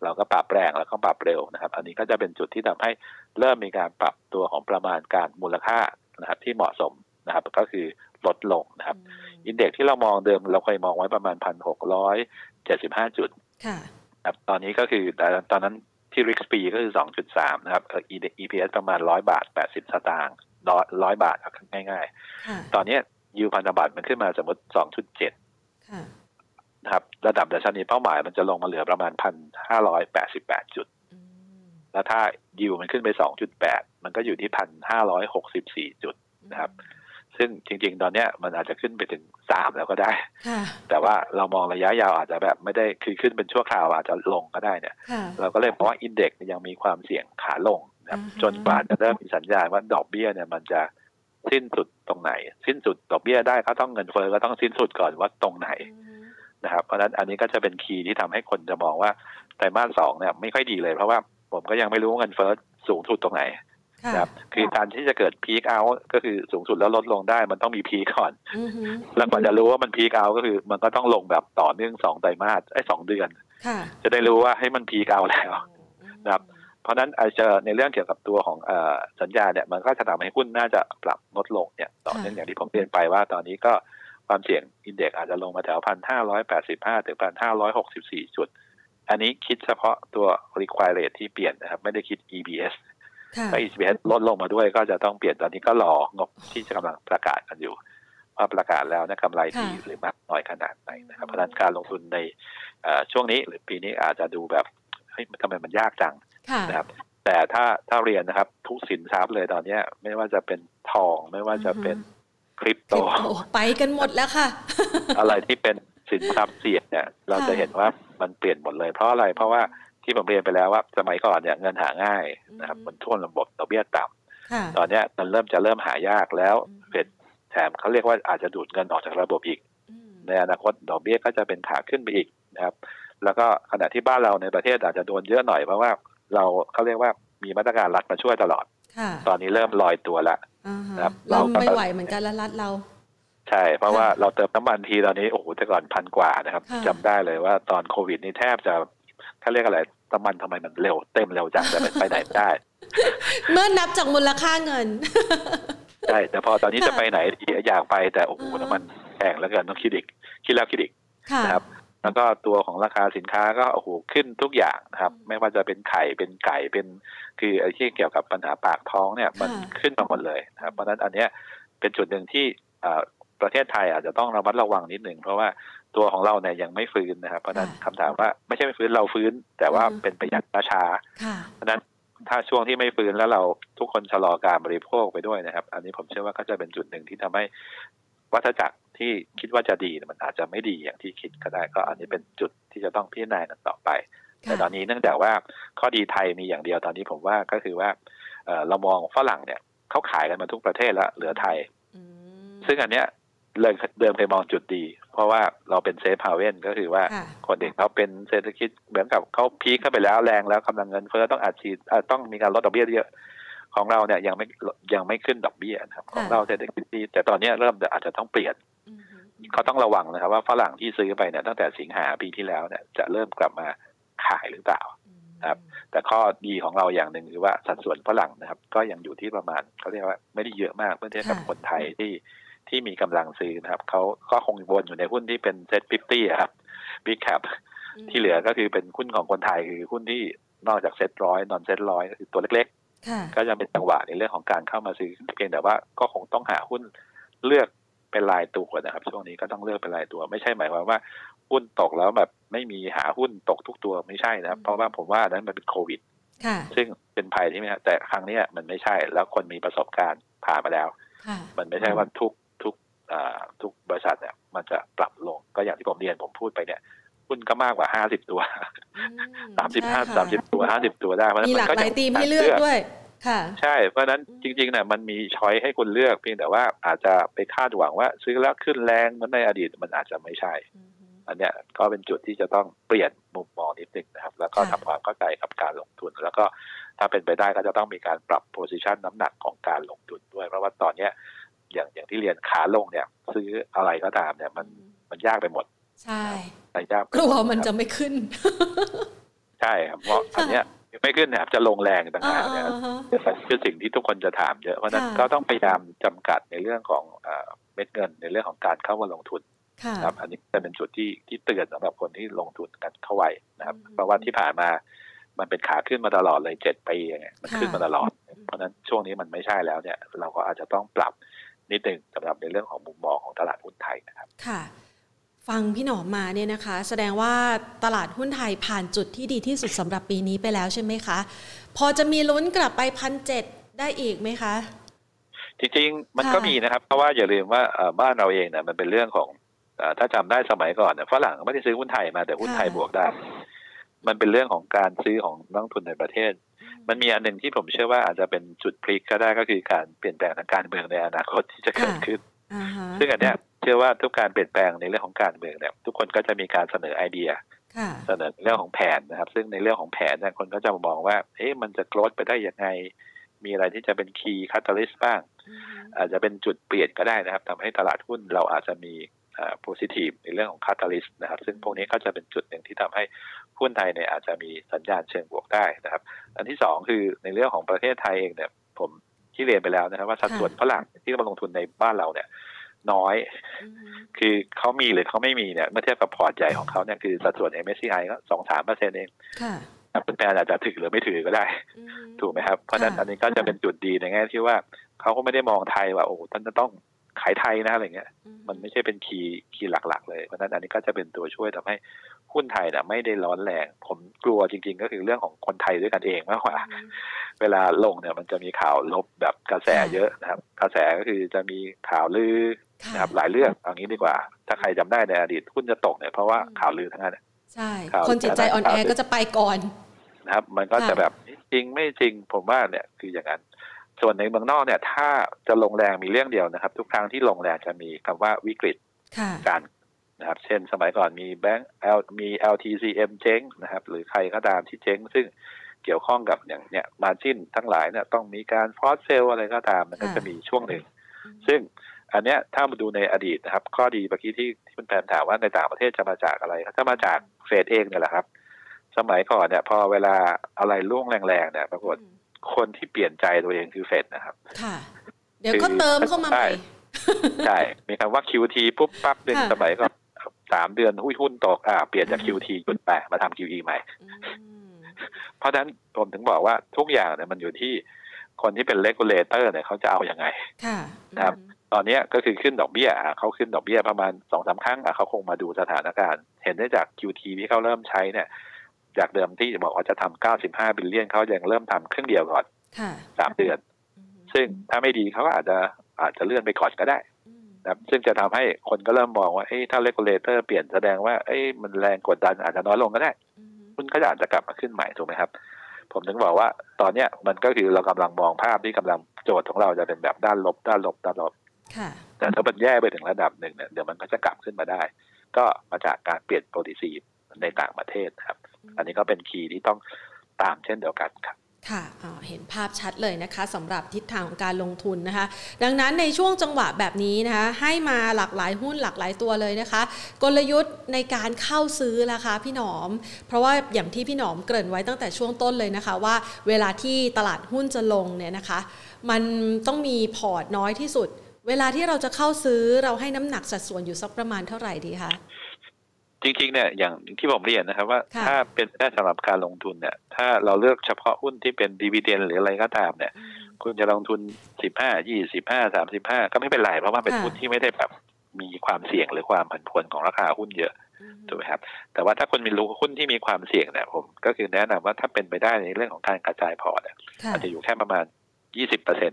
เราก็ปรับแรงแล้วก็ปรับเร็วนะครับ อันนี้ก็จะเป็นจุดที่ทำให้เริ่มมีการปรับตัวของประมาณการมูลค่านะครับที่เหมาะสมนะครับก็คือลดลงนะครับ อินเด็กซ์ที่เรามองเดิมเราเคยมองไว้ประมาณพันหกร้อยเจ็ดสิบห้าจุดค่ะนะครับตอนนี้ก็คือแต่ตอนนั้นที่ริกปีก็คือสองจุดสามนะครับเอ่อ EPS ประมาณร้อยบาทแปดสิบสตางค์ ร้อยบาทเอาง่ายค่ะๆตอนนี้ยูพันธบัตรมันขึ้นมาสมมติสองจุดเจ็ดค่ะนะครับ ระดับดัชนีเป้าหมายมันจะลงมาเหลือประมาณพันห้าร้อยแปดสิบแปดจุดอืมแล้วถ้ายูมันขึ้นไปสองจุดแปดมันก็อยู่ที่พันห้าร้อยหกสิบสี่จุดนะครับ ซึ่งจริง ๆ ตอนเนี้ยมันอาจจะขึ้นไปถึงสามแล้วก็ได้ค่ะแต่ว่าเรามองระยะยาวอาจจะแบบไม่ได้คือขึ้นเป็นชั่วคราวอาจจะลงก็ได้เนี่ยค่ะเราก็เลยเพราะว่าอินเด็กซ์ยังมีความเสี่ยงขาลงนะครับอือฮึ จนกว่าจะเริ่มมีสัญญาณว่าดอกเบี้ยเนี่ยมันจะสิ้นสุดตรงไหน สิ้นสุดดอกเบี้ยได้ก็ต้องเงินเฟ้อก็ต้องสิ้นสุดก่อนว่าตรงไหนอืมนะครับ เพราะฉะนั้นอันนี้ก็จะเป็นคีย์ที่ทำให้คนจะมองว่าไตรมาสสองเนี่ยไม่ค่อยดีเลย เพราะว่าผมก็ยังไม่รู้ว่าเงินเฟ้อสูงสุดตรงไหนค่ะนะครับคือการที่จะเกิดพีคเอาก็คือสูงสุดแล้วลดลงได้ มันต้องมีพีคก่อนอือฮึแล้วกว่าจะรู้ว่ามันพีคเอาก็คือ มันก็ต้องลงแบบต่อเนื่องสองไตรมาสไอ้ยสองเดือนค่ะจะได้รู้ว่าให้มันพีคเอาแล้วนะครับ เพราะฉะนั้นอาจจะในเรื่องเกี่ยวกับตัวของเออสัญญาเนี่ยมันก็จะทำให้หุ้นน่าจะปรับลดลงเนี่ยต่อเนื่องอย่างที่ผมเรียนไปว่าตอนนี้ก็ความเสี่ยงอินเด็กซ์อาจจะลงมาแถวพันห้าร้อยแปดสิบห้าถึงพันห้าร้อยหกสิบสี่จุด อันนี้คิดเฉพาะตัว require rate ที่เปลี่ยนนะครับ ไม่ได้คิด EBS ค่ะถ้า EBS ลดลงมาด้วยก็จะต้องเปลี่ยนตอนนี้ก็รองบที่จะกำลังประกาศกันอยู่ว่าประกาศแล้วนะกำไรดีค่ะหรือมากน้อยขนาดไหนนะครับเพราะฉะนั้นการลงทุนในเอ่อช่วงนี้หรือปีนี้อาจจะดูแบบเฮ้ยทำไมมันยากจังค่ะ นะครับ แต่ถ้าถ้าเรียนนะครับ ทุกสินทรัพย์เลยตอนเนี้ย ไม่ว่าจะเป็นทองไม่ว่าจะเป็นคริปโตไปกันหมดแล้วค่ะ อะไรที่เป็นสินทรัพย์เสี่ยงเนี่ย เราจะเห็นว่ามันเปลี่ยนหมดเลยเพราะอะไรเพราะว่าที่ผมเรียนไปแล้วว่าสมัยก่อนเนี่ยเงินหาง่ายนะครับมันท่วมระบบดอกเบี้ยต่ำตอนนี้มันเริ่มจะเริ่มหายากแล้วเฟดแถมเขาเรียกว่าอาจจะดูดเงินออกจากระบบอีก ในอนาคตดอกเบี้ยก็จะเป็นขาขึ้นไปอีกนะครับ แล้วก็ขณะที่บ้านเราในประเทศอาจจะโดนเยอะหน่อยเพราะว่า เราเขาเรียกว่ามีมาตรการรัฐมาช่วยตลอด ตอนนี้เริ่มลอยตัวแล้วนะครับเราไม่ไหวเหมือนกันแล้วรัฐเรา ใช่ เพราะว่าเราเติมน้ำมันทีตอนนี้โอ้โหแต่ก่อนพันกว่านะครับจำได้เลยว่าตอนโควิดนี่แทบจะเขาเรียกอะไรน้ำมันทำไมมันเร็วเต็มเร็วจังแต่ไปไหนไม่ได้ เมื่อนับจากมูลค่าเงินใช่แต่พอตอนนี้จะไปไหนอยากไปแต่โอ้โหน้ำมันแพงแล้วกันต้องคิดอีกคิดแล้วคิดอีกนะครับ แล้วก็ตัวของราคาสินค้าก็โอ้โหขึ้นทุกอย่างนะครับ ไม่ว่าจะเป็นไข่เป็นไก่เป็น คือไอ้ที่เกี่ยวกับปัญหาปากท้องเนี่ยมันขึ้นมาหมดเลยนะครับเพราะฉะนั้นอันเนี้ยเป็นจุดหนึ่งที่ประเทศไทยอาจจะต้องระมัดระวังนิดหนึ่งเพราะว่าตัวของเราเนี่ยยังไม่ฟื้นนะครับเพราะนั้นคำถามว่าไม่ใช่ไม่ฟื้นเราฟื้น แต่ว่าเป็นประหยัดช้าเพราะนั้นถ้าช่วงที่ไม่ฟื้นแล้วเราทุกคนชะลอการบริโภคไปด้วยนะครับ อันนี้ผมเชื่อว่าก็จะเป็นจุดหนึ่งที่ทำให้วัฏจักร ที่คิดว่าจะดีมันอาจจะไม่ดีอย่างที่คิดก็ได้ก็อันนี้เป็นจุดที่จะต้องพิจารณากันต่อไป แต่ตอนนี้เนื่องจากว่าข้อดีไทยมีอย่างเดียวตอนนี้ผมว่าก็คือว่าเรามองฝรั่งเนี่ยเขาขายกันมาทุกประเทศแล้วเหลือไทย ซึ่งอันเนี้ยเลยเดิมเคยมองจุดดี เพราะว่าเราเป็นเซฟพาวเวนก็คือว่าคนเด็กเขาเป็นเศรษฐกิจเหมือนกับเขาพีคเข้าไปแล้วแรงแล้วกำลังเงินเฟ้อต้องอัดฉีดต้องมีการลดดอกเบี้ยเยอะของเราเนี่ยยังไม่ยังไม่ขึ้นดอกเบี้ยนะครับของเราเศรษฐกิจดีแต่ตอนนี้เริ่มอาจจะต้องเปลี่ยน เขาต้องระวังนะครับว่าฝรั่งที่ซื้อไปเนี่ยตั้งแต่สิงหาปีที่แล้วเนี่ยจะเริ่มกลับมาขายหรือเปล่าครับ แต่ข้อดีของเราอย่างหนึ่งคือว่าสัดส่วนฝรั่งนะครับ ก็ยังอยู่ที่ประมาณเขาเรียกว่าไม่ได้เยอะมากเมื่อเทียบกับคนไทยที่ที่มีกำลังซื้อนะครับเขาก็คงวนอยู่ในหุ้นที่เป็น SET fifty ครับ big cap ที่เหลือก็คือเป็นหุ้นของคนไทยคือหุ้นที่นอกจากเซ็ตร้อย non SET ร้อยก็คือตัวเล็ก ๆ ก็จะเป็นจังหวะในเรื่องของการเข้ามาซื้อเพียงแต่ว่าก็คงต้องหาหุ้นเลือก เป็นรายตัวนะครับ ช่วงนี้ก็ต้องเลือกเป็นรายตัว ไม่ใช่หมายความว่าหุ้นตกแล้วแบบไม่มีหาหุ้นตกทุกตัวไม่ใช่นะครับเพราะว่าผมว่านั้นมันเป็นโควิดซึ่งเป็นภัยที่ไม่แต่ครั้งนี้มันไม่ใช่แล้วคนมีประสบการณ์ผ่านมาแล้ว มันไม่ใช่ว่าทุกทุกบริษัทเนี่ย มันจะปรับลงก็อย่างที่ผมเรียนผมพูดไปเนี่ยหุ้นก็มากกว่าห้าสิบตัวสามสิบห้าสามสิบตัวห้าสิบตัวได้เพราะนั้นมันก็จะมีให้เลือกด้วยค่ะ ใช่ เพราะฉะนั้นจริงๆเนี่ยมันมีช้อยให้คุณเลือกเพียงแต่ว่าอาจจะไปคาดหวังว่า ซื้อแล้วขึ้นแรงเหมือนในอดีตมันอาจจะไม่ใช่ อันเนี้ยก็เป็นจุดที่จะต้องเปลี่ยนมุมมองนิดนึงนะครับ แล้วก็ทำความเข้าใจกับการลงทุน แล้วก็ถ้าเป็นไปได้ก็จะต้องมีการปรับโพซิชันน้ำหนักของการลงทุนด้วย เพราะว่าตอนเนี้ยอย่างอย่างที่เรียนขาลงเนี่ย ซื้ออะไรก็ตามเนี่ยมันมันยากไปหมด ใช่ยากกลัวมันจะไม่ขึ้น ใช่ครับเพราะอันเนี้ย ไม่ขึ้นเนี่ยจะลงแรงต่างหากเนี่ยคือสิ่งที่ทุกคนจะถามเยอะเพราะนั้นก็ต้องพยายามจำกัดในเรื่องของเม็ดเงินในเรื่องของการเข้ามาลงทุนครับอันนี้จะเป็นจุดที่ที่เตือนสำหรับคนที่ลงทุนกันเข้าไว้นะครับ เพราะว่าที่ผ่านมามันเป็นขาขึ้นมาตลอดเลยเจ็ดปีอย่างเงี้ยมันขึ้นมาตลอด เพราะนั้นช่วงนี้มันไม่ใช่แล้วเนี่ย เราก็อาจจะต้องปรับนิดหนึ่งสำหรับในเรื่องของมุมมองของตลาดหุ้นไทยนะครับ ค่ะ ฟังพี่หนอมมาเนี่ยนะคะ แสดงว่าตลาดหุ้นไทยผ่านจุดที่ดีที่สุดสำหรับปีนี้ไปแล้วใช่ไหมคะ พอจะมีลุ้นกลับไปพันเจ็ดได้อีกไหมคะ จริงๆ มันก็มีนะครับ เพราะว่าอย่าลืมว่าบ้านเราเองเนี่ยมันเป็นเรื่องของถ้าจำได้สมัยก่อนเนี่ยฝรั่งไม่ได้ซื้อหุ้นไทยมาแต่หุ้นไทยบวกได้ มันเป็นเรื่องของการซื้อของนักทุนในประเทศ มันมีอันหนึ่งที่ผมเชื่อว่าอาจจะเป็นจุดพลิกก็ได้ก็คือการเปลี่ยนแปลงทางการเมืองในอนาคตที่จะเกิดขึ้นซึ่งอันเนี้ย เชื่อว่าทุกการเปลี่ยนแปลงในเรื่องของการเมืองเนี่ยทุกคนก็จะมีการเสนอไอเดียเสนอเรื่องของแผนนะครับ ซึ่งในเรื่องของแผนเนี่ยคนก็จะมองว่า เอ๊ะมันจะ grow ไปได้ยังไง มีอะไรที่จะเป็น key catalyst บ้าง อาจจะเป็นจุดเปลี่ยนก็ได้นะครับทำให้ตลาดหุ้นเราอาจจะมี positive ในเรื่องของ catalyst นะครับ ซึ่งพวกนี้ก็จะเป็นจุดหนึ่งที่ทำให้หุ้นไทยเนี่ยอาจจะมีสัญญาณเชิงบวกได้นะครับ อันที่สองคือในเรื่องของประเทศไทยเองเนี่ย ผมที่เรียนไปแล้วนะครับ ว่าสัดส่วนฝรั่งที่มาลงทุนในบ้านเราเนี่ย น้อย คือเขามีหรือเขาไม่มีเนี่ย เมื่อเทียบกับพอร์ตใหญ่ของเขาเนี่ยคือสัดส่วน MSCI ก็สองสามเปอร์เซ็นต์เองเป็นแปลอาจจะถือหรือไม่ถือก็ได้ ถูกไหมครับ เพราะนั้นอันนี้ก็จะเป็นจุดดีในแง่ที่ว่าเขาก็ไม่ได้มองไทยว่าโอ้ฉันจะต้องขายไทยนะอะไรเงี้ย มันไม่ใช่เป็น key key หลัก ๆ เลย เพราะนั้นอันนี้ก็จะเป็นตัวช่วยทำให้หุ้นไทยเนี่ยไม่ได้ร้อนแรง ผมกลัวจริง ๆ ก็คือเรื่องของคนไทยด้วยกันเองมากกว่า เวลาลงเนี่ยมันจะมีข่าวลบแบบกระแสเยอะนะครับ กระแสก็คือจะมีข่าวลือ นะครับหลายเรื่องเอางี้ดีกว่า ถ้าใครจำได้ในอดีตหุ้นจะตกเนี่ยเพราะว่าข่าวลือทั้งนั้นใช่ คนจิตใจอ่อนแอก็จะไปก่อนนะครับ มันก็จะแบบจริงไม่จริงผมว่าเนี่ยคืออย่างนั้นส่วนในเมืองนอกเนี่ย ถ้าจะลงแรงมีเรื่องเดียวนะครับ ทุกครั้งที่ลงแรงจะมีคำว่าวิกฤตการนะครับ เช่นสมัยก่อนมีแบงก์เอลมี LTCM เจ๊งนะครับ หรือใครก็ตามที่เจ๊ง ซึ่งเกี่ยวข้องกับอย่างเนี้ยมาจิ้นทั้งหลายเนี่ยต้องมีการฟอสเซลอะไรก็ตามมันก็จะมีช่วงหนึ่ง ซึ่ง อันเนี้ยถ้ามาดูในอดีตนะครับ ข้อดีเมื่อกี้ที่ที่คุณแพนถามว่าในต่างประเทศจะมาจากอะไรจะมาจากเฟดเองเนี่ยแหละครับ สมัยก่อนเนี่ย พอเวลาอะไรร่วงแรงๆเนี่ยปรากฏคนที่เปลี่ยนใจตัวเองคือเฟดนะครับ ค่ะ เดี๋ยวก็เติมเข้ามาใหม่ใช่ มีคำว่า QT ปุ๊บปั๊บเป็นสมัยก็สามเดือนหุ้นหุ้นตกอ่าเปลี่ยนจาก QT จุดแปดมาทำ QE ใหม่ เพราะฉะนั้นผมถึงบอกว่าทุกอย่างเนี่ยมันอยู่ที่คนที่เป็นเลกูลเลเตอร์เนี่ยเขาจะเอาอยัางไงนะครับ ตอนนี้ก็คือขึ้นดอกเบี้ยเขาขึ้นดอกเบี้ยประมาณสองสามครั้งเขาคงมาดูสถานการณ์ เห็นได้จาก QT ที่เขาเริ่มใช้เนี่ย จากเดิมที่บอกว่าจะทำเก้าสิบห้า billion เขายังเริ่มทำครึ่งเดียวก่อนสามเดือน ซึ่งถ้าไม่ดีเขาก็อาจจะอาจจะเลื่อนไปก่อนก็ได้นะซึ่งจะทำให้คนก็เริ่มมองว่าเอ้ถ้า regulator เปลี่ยนแสดงว่าเอ้มันแรงกดดันอาจจะน้อยลงก็ได้หุ้นก็อาจจะกลับมาขึ้นใหม่ถูกไหมครับ ผมถึงบอกว่า ตอนเนี้ยมันก็คือเรากำลังมองภาพที่กำลังโจทย์ของเราจะเป็นแบบด้านลบด้านลบด้านลบ แต่ถ้ามันแย่ไปถึงระดับหนึ่งเนี่ยเดี๋ยวมันก็จะกลับขึ้นมาได้ ก็มาจากการเปลี่ยนโพลิซีในต่างประเทศครับ อันนี้ก็เป็นคีย์ที่ต้องตามเช่นเดียวกันครับค่ะเห็นภาพชัดเลยนะคะสำหรับทิศทางของการลงทุนนะคะ ดังนั้นในช่วงจังหวะแบบนี้นะคะให้มาหลากหลายหุ้นหลากหลายตัวเลยนะคะ กลยุทธ์ในการเข้าซื้อราคาพี่หนอม เพราะว่าอย่างที่พี่หนอมเกริ่นไว้ตั้งแต่ช่วงต้นเลยนะคะ ว่าเวลาที่ตลาดหุ้นจะลงเนี่ยนะคะ มันต้องมีพอร์ตน้อยที่สุด เวลาที่เราจะเข้าซื้อเราให้น้ำหนักสัดส่วนอยู่สักประมาณเท่าไหร่ดีคะจริงๆเนี่ยอย่างที่ผมเรียนนะครับว่าถ้าเป็นได้สำหรับการลงทุนเนี่ย ถ้าเราเลือกเฉพาะหุ้นที่เป็นดีเวเดนหรืออะไรก็ตามเนี่ย คุณจะลงทุนสิบห้ายี่สิบห้าสามสิบห้าก็ไม่เป็นไรเพราะว่าเป็นหุ้นที่ไม่ได้แบบมีความเสี่ยงหรือความผันผวนของราคาหุ้นเยอะถูกไหมครับแต่ว่าถ้าคุณมีรู้หุ้นที่มีความเสี่ยงเนี่ยผมก็คือแนะนำว่าถ้าเป็นไปได้ในเรื่องของการกระจายพอร์ตอาจจะอยู่แค่ประมาณยี่สิบเปอร์เซ็น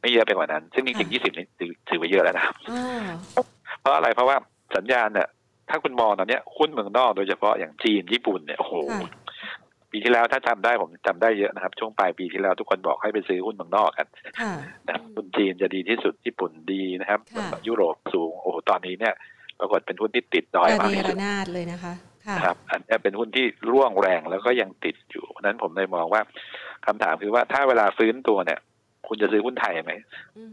ไม่เยอะไปกว่านั้น ซึ่งจริงๆยี่สิบนี่ถือว่าเยอะแล้วนะเพราะอะไรเพราะว่าสัญญาณเนี่ยถ้าคุณมองตอนนี้หุ้นเมืองนอกโดยเฉพาะอย่างจีนญี่ปุ่นเนี่ยโอ้โหปีที่แล้วถ้าจาได้ผมจำได้เยอะนะครับ ช่วงปลายปีที่แล้วทุกคนบอกให้ไปซื้อหุ้นเมืองนอกกันนะครับหุ้นจีนจะดีที่สุดญี่ปุ่นดีนะครับ ยุโรปสูงโอ้โหตอนนี้เนี่ยปรากฏเป็นหุ้นที่ติดดอยมากที่สุดนาดเลยนะคะครับอันนี้เป็นหุ้นที่ร่วงแรงแล้วก็ยังติดอยู่เพราะนั้นผมเลยมองว่าคำถามคือว่าถ้าเวลาฟื้นตัวเนี่ย คุณจะซื้อหุ้นไทยไหม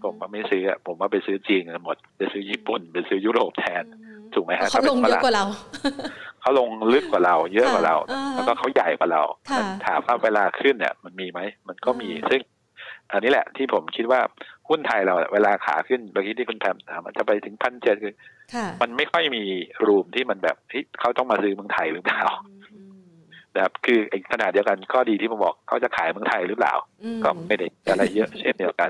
ผมว่าไม่ซื้อผมว่าไปซื้อจีนหมดจะซื้อญี่ปุ่น ไปซื้อยุโรปแทนถูกไหมฮะเขาลงเยอะกว่าเรา เขาลงลึกกว่าเรา เยอะกว่าเรา แล้วก็เขาใหญ่กว่าเรา ถามว่าเวลาขึ้นเนี่ยมันมีไหมมันก็มีซึ่ง อันนี้แหละที่ผมคิดว่าหุ้นไทยเราเวลาขาขึ้นเมื่อกี้ที่คุณแพมถามมันจะไปถึงพันเจ็ดคือมันไม่ค่อยมีรูมที่มันแบบเขาต้องมาซื้อเมืองไทยหรือเปล่า แบบคือไอ้ขนาดเดียวกันข้อดีที่ผมบอกเขาจะขายเมืองไทยหรือเปล่า ก็ไม่ได้อะไรเยอะเช่นเดียวกัน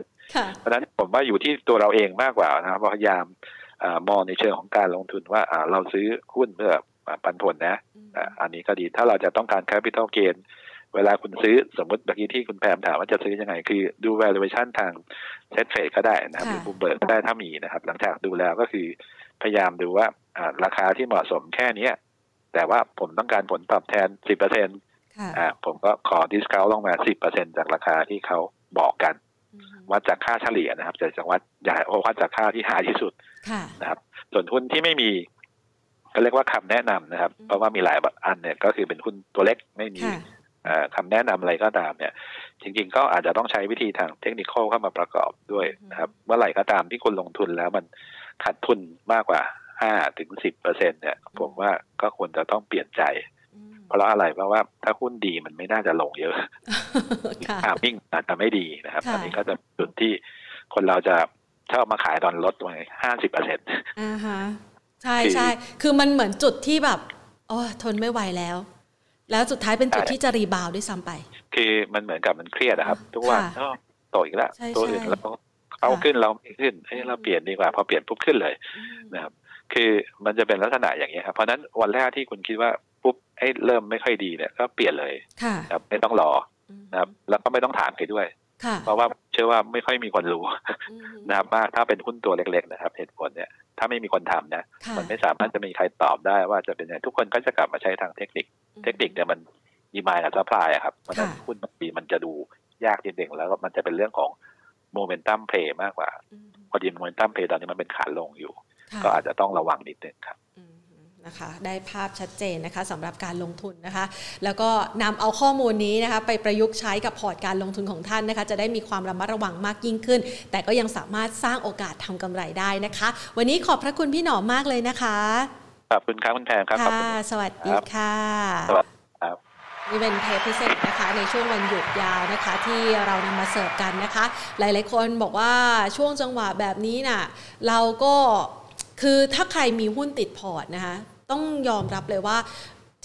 เพราะฉะนั้นผมว่าอยู่ที่ตัวเราเองมากกว่านะครับพยายามมองในเชิงของการลงทุนว่าเราซื้อหุ้นเพื่อปันผลนะอันนี้ก็ดีถ้าเราจะต้องการแคปิตอลเกนเวลาคุณซื้อสมมติเมื่อกี้ที่คุณแพมถามว่าจะซื้อยังไง คือดู valuation ทาง Settrade ก็ได้นะครับหรือบูมเบิร์กก็ได้ถ้ามีนะครับ หลังจากดูแล้วก็คือพยายามดูว่าราคาที่เหมาะสมแค่นี้ แต่ว่าผมต้องการผลตอบแทนสิบเปอร์เซ็นต์ผมก็ขอ discount ลงมาสิบเปอร์เซ็นต์จากราคาที่เขาบอกกันวัดจากค่าเฉลี่ยนะครับจากวัดใหญ่วัดจากค่าที่หาที่สุดนะครับ ส่วนหุ้นที่ไม่มี ก็เรียกว่าคำแนะนำนะครับ เพราะว่ามีหลายอันเนี่ย ก็คือเป็นหุ้นตัวเล็กไม่มีคำแนะนำอะไรก็ตามเนี่ย จริงๆ ก็อาจจะต้องใช้วิธีทางเทคนิคเข้ามาประกอบด้วยนะครับ เมื่อไหร่ก็ตามที่คุณลงทุนแล้วมันขาดทุนมากกว่า ห้าถึงสิบเปอร์เซ็นเนี่ย ผมว่าก็ควรจะต้องเปลี่ยนใจ เพราะอะไรเพราะว่าถ้าหุ้นดีมันไม่น่าจะลงเยอะค่ามิ่งอาจจะไม่ดีนะครับอันนี้ก็จะจุดที่คนเราจะชอบมาขายตอนลดไว้ห้าสิบเปอร์เซ็นต์อ่าฮะใช่ใช่คือมันเหมือนจุดที่แบบโอ้ทนไม่ไหวแล้ว แล้วสุดท้ายเป็นจุดที่จะรีบาวด้วยซ้ำไป คือมันเหมือนกับมันเครียดนะครับ ทุกวันก็โตอีกแล้วตัวอื่นแล้วเขาขึ้นเราไม่ขึ้นเฮ้ยเราเปลี่ยนดีกว่า พอเปลี่ยนปุ๊บขึ้นเลยนะครับ คือมันจะเป็นลักษณะอย่างนี้ครับเพราะนั้นวันแรกที่คุณคิดว่าปุ๊บให้เริ่มไม่ค่อยดีเนี่ยก็เปลี่ยนเลยค่ะครับไม่ต้องรอนะครับ แล้วก็ไม่ต้องถามใครด้วยค่ะเพราะว่าเชื่อว่าไม่ค่อยมีคนรู้อืมนะครับมากถ้าเป็นหุ้นตัวเล็ก ๆ นะครับ เหตุผลเนี่ยถ้าไม่มีคนทำนะค่ะมันไม่สามารถจะมีใครตอบได้ว่าจะเป็นยังไงทุกคนก็จะกลับมาใช้ทางเทคนิค เทคนิคเนี่ยมัน demand กับ supply ครับเพราะฉะนั้นค่ะหุ้นบางทีมันจะดูยากจริงๆแล้วก็มันจะเป็นเรื่องของ momentum play มากกว่าอืมพอดี momentum play ตอนนี้มันเป็นขาลงอยู่ค่ะ ก็อาจจะต้องระวังนิดนึงครับอืมนะคะได้ภาพชัดเจนนะคะสำหรับการลงทุนนะคะ แล้วก็นำเอาข้อมูลนี้นะคะไปประยุกต์ใช้กับพอร์ตการลงทุนของท่านนะคะ จะได้มีความระมัดระวังมากยิ่งขึ้น แต่ก็ยังสามารถสร้างโอกาสทำกำไรได้นะคะ วันนี้ขอบพระคุณพี่หนอมมากเลยนะคะขอบคุณครับคุณแพงครับขอบค่ะคุณสวัสดีค่ะสวัสดีครับนี่เป็นเทปพิเศษนะคะในช่วงวันหยุดยาวนะคะที่เรานำมาเสิร์ฟกันนะคะ หลาย ๆ คนบอกว่าช่วงจังหวะแบบนี้น่ะเราก็ คือถ้าใครมีหุ้นติดพอร์ตนะคะต้องยอมรับเลยว่า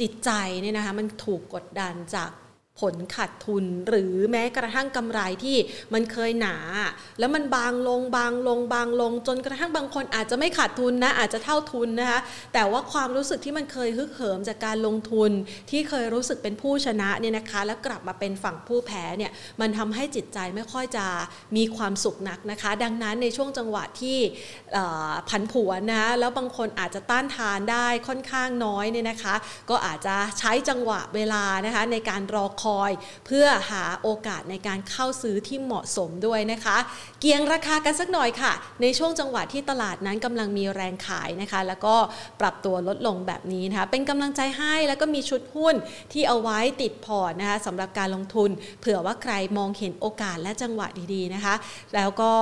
จิตใจเนี่ยนะคะมันถูกกดดันจาก ผลขาดทุนหรือแม้กระทั่งกำไรที่มันเคยหนา แล้วมันบางลงบางลงบางลง จนกระทั่งบางคนอาจจะไม่ขาดทุนนะอาจจะเท่าทุนนะคะแต่ว่าความรู้สึกที่มันเคยฮึกเหิมจากการลงทุน ที่เคยรู้สึกเป็นผู้ชนะเนี่ยนะคะ แล้วกลับมาเป็นฝั่งผู้แพ้เนี่ยมันทำให้จิตใจไม่ค่อยจะมีความสุขนักนะคะ ดังนั้นในช่วงจังหวะที่ผันผวนนะแล้วบางคนอาจจะต้านทานได้ค่อนข้างน้อยเนี่ยนะคะ ก็อาจจะใช้จังหวะเวลานะคะในการรอคอย เพื่อหาโอกาสในการเข้าซื้อที่เหมาะสมด้วยนะคะ เกียงราคากันสักหน่อยค่ะ ในช่วงจังหวะที่ตลาดนั้นกำลังมีแรงขายนะคะ แล้วก็ปรับตัวลดลงแบบนี้นะคะ เป็นกำลังใจให้แล้วก็มีชุดหุ้นที่เอาไว้ติดพอร์ตนะคะสำหรับการลงทุน เผื่อว่าใครมองเห็นโอกาสและจังหวะดีๆนะคะ แล้วก็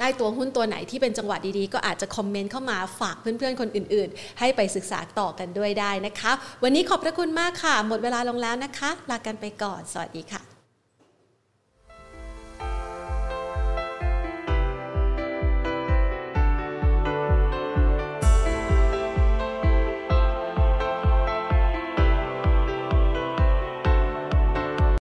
ได้ตัวหุ้นตัวไหนที่เป็นจังหวะดีๆ ก็อาจจะคอมเมนต์เข้ามาฝากเพื่อนๆ คนอื่นๆ ให้ไปศึกษาต่อกันด้วยได้นะคะ วันนี้ขอบพระคุณมากค่ะ หมดเวลาลงแล้วนะคะ ลากันไปก่อน สวัสดีค่ะ